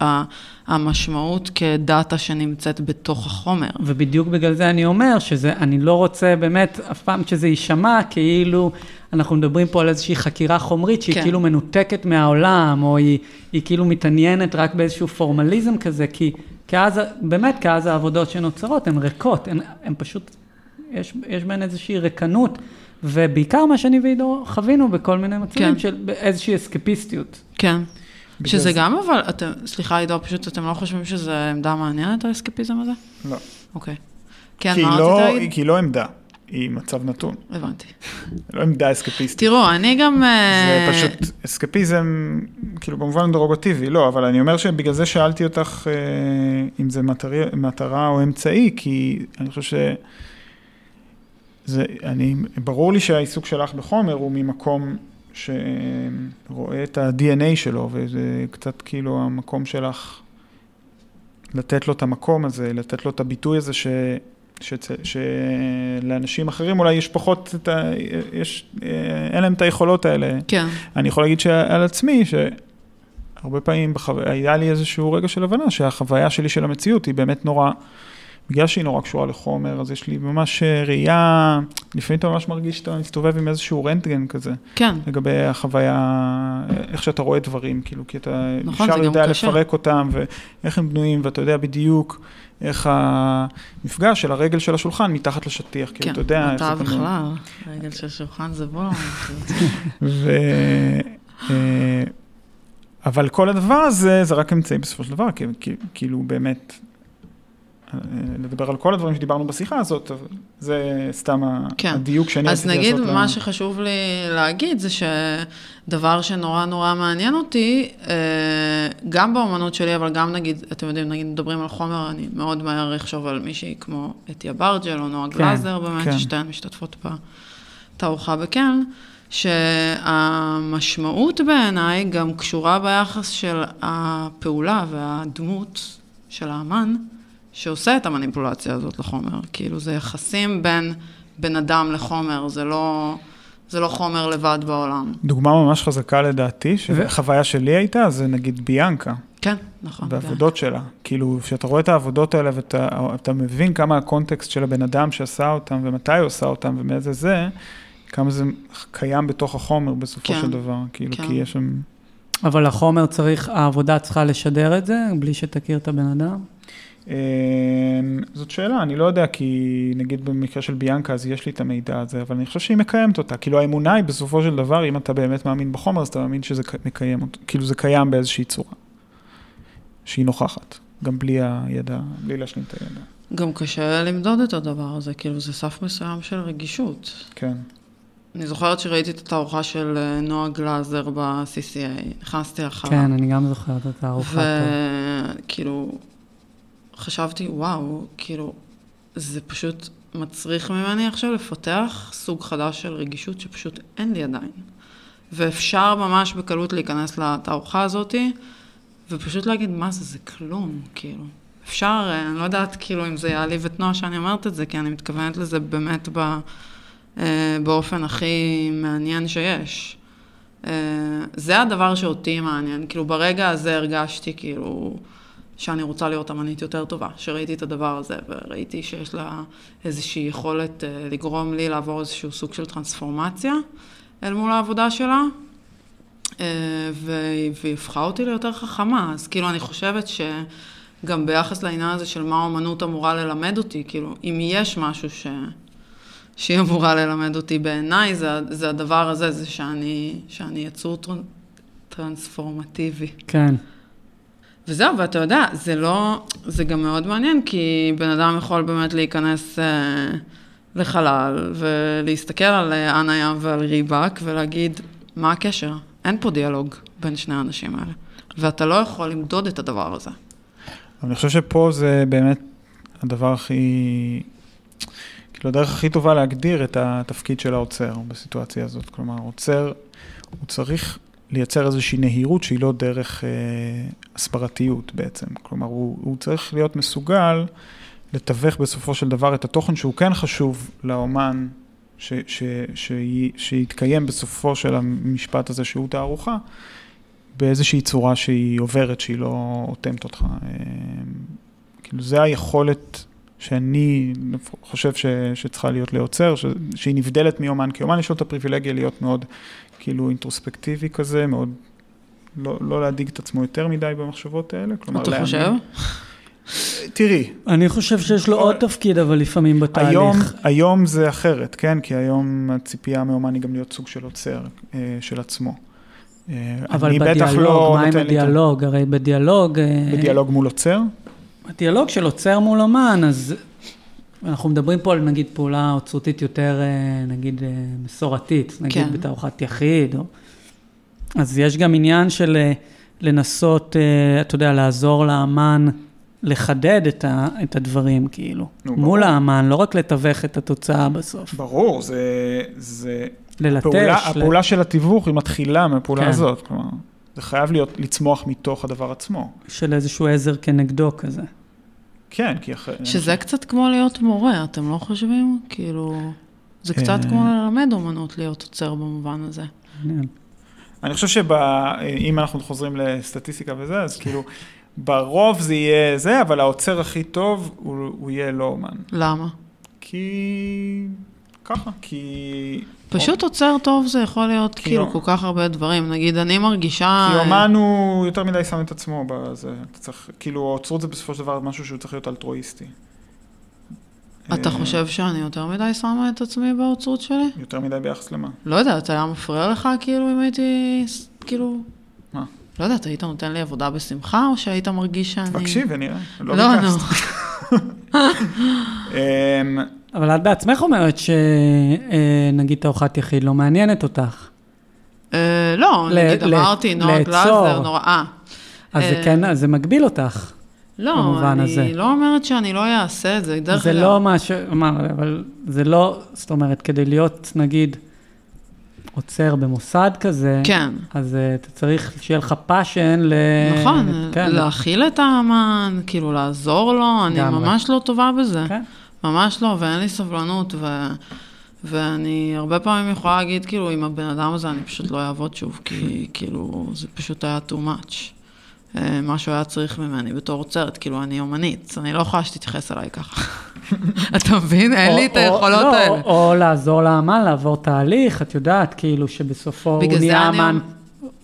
המשמעות כדאטה שנמצאת בתוך החומר. ובדיוק בגלל זה אני אומר שזה, אני לא רוצה באמת אף פעם שזה יישמע כאילו אנחנו מדברים פה על איזושהי חקירה חומרית שהיא כן. כאילו מנותקת מהעולם, או היא, היא כאילו מתעניינת רק באיזשהו פורמליזם כזה, כי, כי אז, באמת, כי אז העבודות שנוצרות הן ריקות, הן, הן פשוט, יש, יש בהן איזושהי ריקנות, ובעיקר מה שאני ועידו חווינו בכל מיני מצבים כן. של איזושהי אסקפיסטיות. כן. שזה זה- גם, אבל, אתם, סליחה, עידו, פשוט אתם לא חושבים שזו עמדה מעניינת, האסקפיזם הזה? לא. אוקיי. כן, כי מה לא- רצית להגיד? כי היא לא עמדה, היא מצב נתון. הבנתי. לא עמדה אסקפיסטית. תראו, אני גם... זה אה, פשוט אסקפיזם, כאילו במובן דרוגטיבי, לא, אבל אני אומר שבגלל זה שאלתי אותך אה, אם זה מטרי, מטרה או אמצעי, כי אני חושב ש... זה, אני, ברור לי שהעיסוק שלך בחומר הוא ממקום שרואה את ה-DNA שלו, וזה קצת כאילו המקום שלך לתת לו את המקום הזה, לתת לו את הביטוי הזה ש... שלאנשים אחרים אולי יש פחות את ה... יש... אה, אין להם את היכולות האלה. כן, אני יכול להגיד שעל עצמי, שהרבה פעמים בחו... היה לי איזשהו רגע של הבנה שהחוויה שלי של המציאות היא באמת נורא, בגלל שהיא נורא קשורה לחומר, אז יש לי ממש אה, ראייה, לפעמים אתה ממש מרגיש שאתה מסתובב עם איזשהו רנטגן כזה, כן. לגבי החוויה, איך שאתה רואה דברים, כאילו, כי אתה נכון, ישר גם יודע קשה. לפרק אותם, ואיך הם בנויים, ואתה יודע בדיוק איך המפגש של הרגל של השולחן מתחת לשטיח, כאילו, כן, אתה יודע איך זה בנוי. בכלל, רגל של שולחן זה בוא. ו... אה, אבל כל הדבר הזה, זה רק אמצעי בסופו של דבר, כי, כאילו באמת, אה, לדבר על כל הדברים שדיברנו בשיחה הזאת, זה סתם כן. הדיוק שאני אז רציתי נגיד, לעשות. ל- מה שחשוב לי להגיד זה שדבר שנורא נורא מעניין אותי, אה, גם באמנות שלי, אבל גם נגיד, אתם יודעים, נגיד מדברים על חומר, אני מאוד מהר אחשוב על מישהי כמו אתיה ברג'ל או נועה כן, גלאזר, באמת, כן. ששתיהן משתתפות בתערוכה בקרן, שהמשמעות בעיניי גם קשורה ביחס של הפעולה והדמות של האמן, שעושה את המניפולציה הזאת לחומר. כאילו, זה יחסים בין בן אדם לחומר, זה לא, זה לא חומר לבד בעולם. דוגמה ממש חזקה לדעתי, שחוויה שלי הייתה, זה נגיד ביאנקה, כן, נכון. בעבודות שלה. כאילו, כשאתה רואה את העבודות האלה ואתה אתה מבין כמה הקונטקסט של הבן אדם שעשה אותם, ומתי הוא עשה אותם, ומאיזה זה, כמה זה קיים בתוך החומר בסופו כן, של דבר. כאילו, כן. כי יש שם... אבל החומר צריך, העבודה צריכה לשדר את זה, בלי שתכיר את הבן אדם. אה, זאת שאלה, אני לא יודע, כי נגיד במקרה של ביאנקה, אז יש לי את המידע הזה, אבל אני חושב שהיא מקיימת אותה. כאילו האמונה היא בסופו של דבר, אם אתה באמת מאמין בחומר, אז אתה מאמין שזה מקיים אותו, כאילו זה קיים באיזושהי צורה, שהיא נוכחת, גם בלי הידע, בלי להשלים את הידע. גם קשה למדוד את הדבר הזה, כאילו זה סף מסוים של רגישות. כן. אני זוכרת שראיתי את התערוכה של אה, נועה גלאזר ב-CCA, נכנסתי אחריו. כן, אני גם זוכרת את פה. וכאילו, חשבתי, וואו, כאילו, זה פשוט מצריך ממני עכשיו לפתח סוג חדש של רגישות שפשוט אין לי עדיין. ואפשר ממש בקלות להיכנס לתערוכה הזאתי, ופשוט להגיד, מה זה, זה כלום, כאילו. אפשר, אה, אני לא יודעת כאילו אם זה יעליב את נועה שאני אומרת את זה, כי אני מתכוונת לזה באמת ב, אה, באופן הכי מעניין שיש. אה, זה הדבר שאותי מעניין, כאילו ברגע הזה הרגשתי כאילו שאני רוצה להיות אמנית יותר טובה, שראיתי את הדבר הזה וראיתי שיש לה איזושהי יכולת אה, לגרום לי לעבור איזשהו סוג של טרנספורמציה אל מול העבודה שלה, אה, והיא הפכה אותי ליותר חכמה, אז כאילו אני חושבת שגם ביחס לעניין הזה של מה האומנות אמורה ללמד אותי, כאילו אם יש משהו ש... שהיא אמורה ללמד אותי בעיניי, זה, זה הדבר הזה, זה שאני, שאני יצור טרנ, טרנספורמטיבי. כן. וזהו, ואתה יודע, זה לא, זה גם מאוד מעניין, כי בן אדם יכול באמת להיכנס אה, לחלל ולהסתכל על אה, אנה ים ועל ריבק ולהגיד, מה הקשר? אין פה דיאלוג בין שני האנשים האלה. ואתה לא יכול למדוד את הדבר הזה. אבל אני חושב שפה זה באמת הדבר הכי, כאילו הדרך הכי טובה להגדיר את התפקיד של העוצר בסיטואציה הזאת. כלומר, העוצר, הוא צריך לייצר איזושהי נהירות שהיא לא דרך אה, הסברתיות בעצם. כלומר, הוא, הוא צריך להיות מסוגל לתווך בסופו של דבר את התוכן שהוא כן חשוב לאומן, ש, ש, ש, שיתקיים בסופו של המשפט הזה שהוא תערוכה, באיזושהי צורה שהיא עוברת, שהיא לא אוטמת אותך. אה, כאילו, זה היכולת שאני חושב ש, שצריכה להיות ליוצר, ש, שהיא נבדלת מאומן, כי אומן יש לו את הפריבילגיה להיות מאוד כאילו אינטרוספקטיבי כזה, מאוד, לא, לא להדאיג את עצמו יותר מדי במחשבות האלה. כלומר, אתה להאמין. חושב? תראי, אני חושב שיש לו עוד תפקיד, אבל לפעמים בתהליך. היום, היום זה אחרת, כן? כי היום הציפייה מאומן היא גם להיות סוג של עוצר אה, של עצמו. אה, אבל בדיאלוג, לא מה עם הדיאלוג? הרי בדיאלוג... אה, בדיאלוג מול עוצר? הדיאלוג של עוצר מול אומן, אז אנחנו מדברים פה על נגיד פעולה אוצרותית יותר, אה, נגיד, אה, מסורתית, נגיד כן. בתערוכת יחיד, או... אז יש גם עניין של אה, לנסות, אתה יודע, לעזור לאמן לחדד את, ה, את הדברים, כאילו, נו, מול ברור. האמן, לא רק לתווך את התוצאה בסוף, ברור, זה... זה... ללטש. הפעולה, ל- הפעולה של התיווך היא מתחילה מהפעולה כן. הזאת, כלומר, זה חייב להיות, לצמוח מתוך הדבר עצמו. של איזשהו עזר כנגדו כזה. כן, כי אחרי... שזה קצת כמו להיות מורה, אתם לא חושבים? כאילו, זה קצת אה. כמו ללמד אומנות להיות עוצר במובן הזה. אני חושב שאם אנחנו חוזרים לסטטיסטיקה וזה, אז כאילו, ברוב זה יהיה זה, אבל העוצר הכי טוב הוא, הוא יהיה לא אומן. למה? כי... ככה, כי... פשוט עוצר טוב זה יכול להיות כאילו לא- כל כך הרבה דברים. נגיד, אני מרגישה... כי אומן הוא יותר מדי שם את עצמו בזה. אתה צריך, כאילו, אוצרות זה בסופו של דבר משהו שהוא צריך להיות אלטרואיסטי. אתה אה, חושב שאני יותר מדי שמה את עצמי באוצרות שלי? יותר מדי ביחס למה? לא יודעת, היה מפריע לך כאילו אם הייתי, כאילו... מה? לא יודעת, היית נותן לי עבודה בשמחה, או שהיית מרגיש שאני... תקשיב ונראה, לא לא, נו. אבל את בעצמך אומרת שנגיד תערוכת יחיד לא מעניינת אותך. אה, לא, נגיד אמרתי, נועה. גלאזר, נורא... אה. אז זה אה, כן, אז זה מגביל אותך. לא, אני הזה. לא אומרת שאני לא אעשה את זה, דרך זה אגב. לא מה ש... אבל זה לא, זאת אומרת, כדי להיות, נגיד, אוצר במוסד כזה, כן, אז אה, אתה צריך שיהיה לך passion ל... נכון, כן, להכיל את האמן, כאילו לעזור לו, אני. ממש לא טובה בזה. כן. ממש לא, ואין לי סבלנות, ו... ואני הרבה פעמים יכולה להגיד, כאילו, עם הבן אדם הזה אני פשוט לא אעבוד שוב, כי כאילו, זה פשוט היה too much. אה, מה שהוא היה צריך ממני בתור עוצרת, כאילו, אני אומנית, אני לא יכולה שתתייחס אליי ככה. אתה מבין? אין לי את היכולות לא, האלה. או, לעזור לאמן לעבור תהליך, את יודעת, כאילו שבסופו הוא נהיה אמן.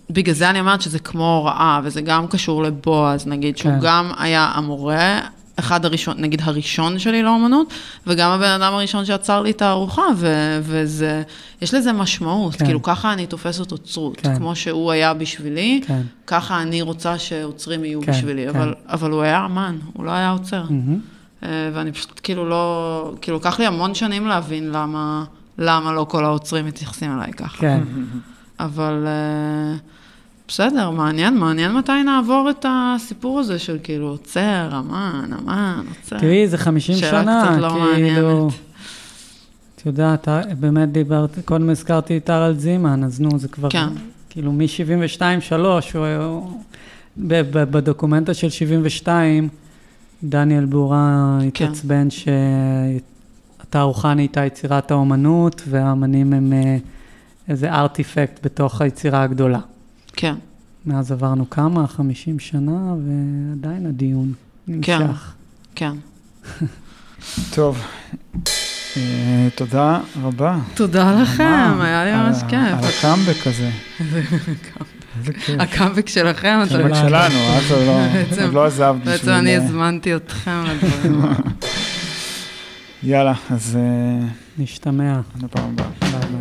בגלל זה אני אומרת שזה כמו הוראה, וזה גם קשור לבועז, נגיד, שהוא כן. גם היה המורה, אחד הראשון, נגיד הראשון שלי לאומנות, וגם הבן אדם הראשון שעצר לי את הארוחה, ו- וזה, יש לזה משמעות, כן. כאילו ככה אני תופסת אוצרות, כן. כמו שהוא היה בשבילי, כן. ככה אני רוצה שאוצרים יהיו כן, בשבילי, כן. אבל, אבל הוא היה אמן, הוא לא היה עוצר. אה, ואני פשוט כאילו לא, כאילו לקח לי המון שנים להבין למה, למה לא כל העוצרים מתייחסים אליי ככה. כן. אבל אה, בסדר, מעניין, מעניין מתי נעבור את הסיפור הזה של כאילו עוצר, אמן, אמן, עוצר. תראי, זה 50 שאלה שנה, קצת לא כאילו... מעניינת. את יודעת, באמת דיברת, קודם הזכרתי את הרלד זימן, אז נו, זה כבר... כן. כאילו, מ-72-3, הוא... הוא- ב- ב- בדוקומנטה של 72, דניאל בורה כן. התעצבן שהתערוכה נהייתה יצירת האומנות, והאמנים הם אה, איזה ארטיפקט בתוך היצירה הגדולה. כן, מאז עברנו כמה? 50 שנה, ועדיין הדיון כן. נמשך. כן. טוב, אה, תודה רבה. תודה לכם, היה לי ממש כיף. על הקאמבק הזה. הקאמבק שלכם, אתה הקאמבק שלנו, את עוד לא- לא עזבת בשביל... בעצם אני אה, הזמנתי אתכם לדברים. יאללה, אז אה, נשתמע. עד הפעם הבאה.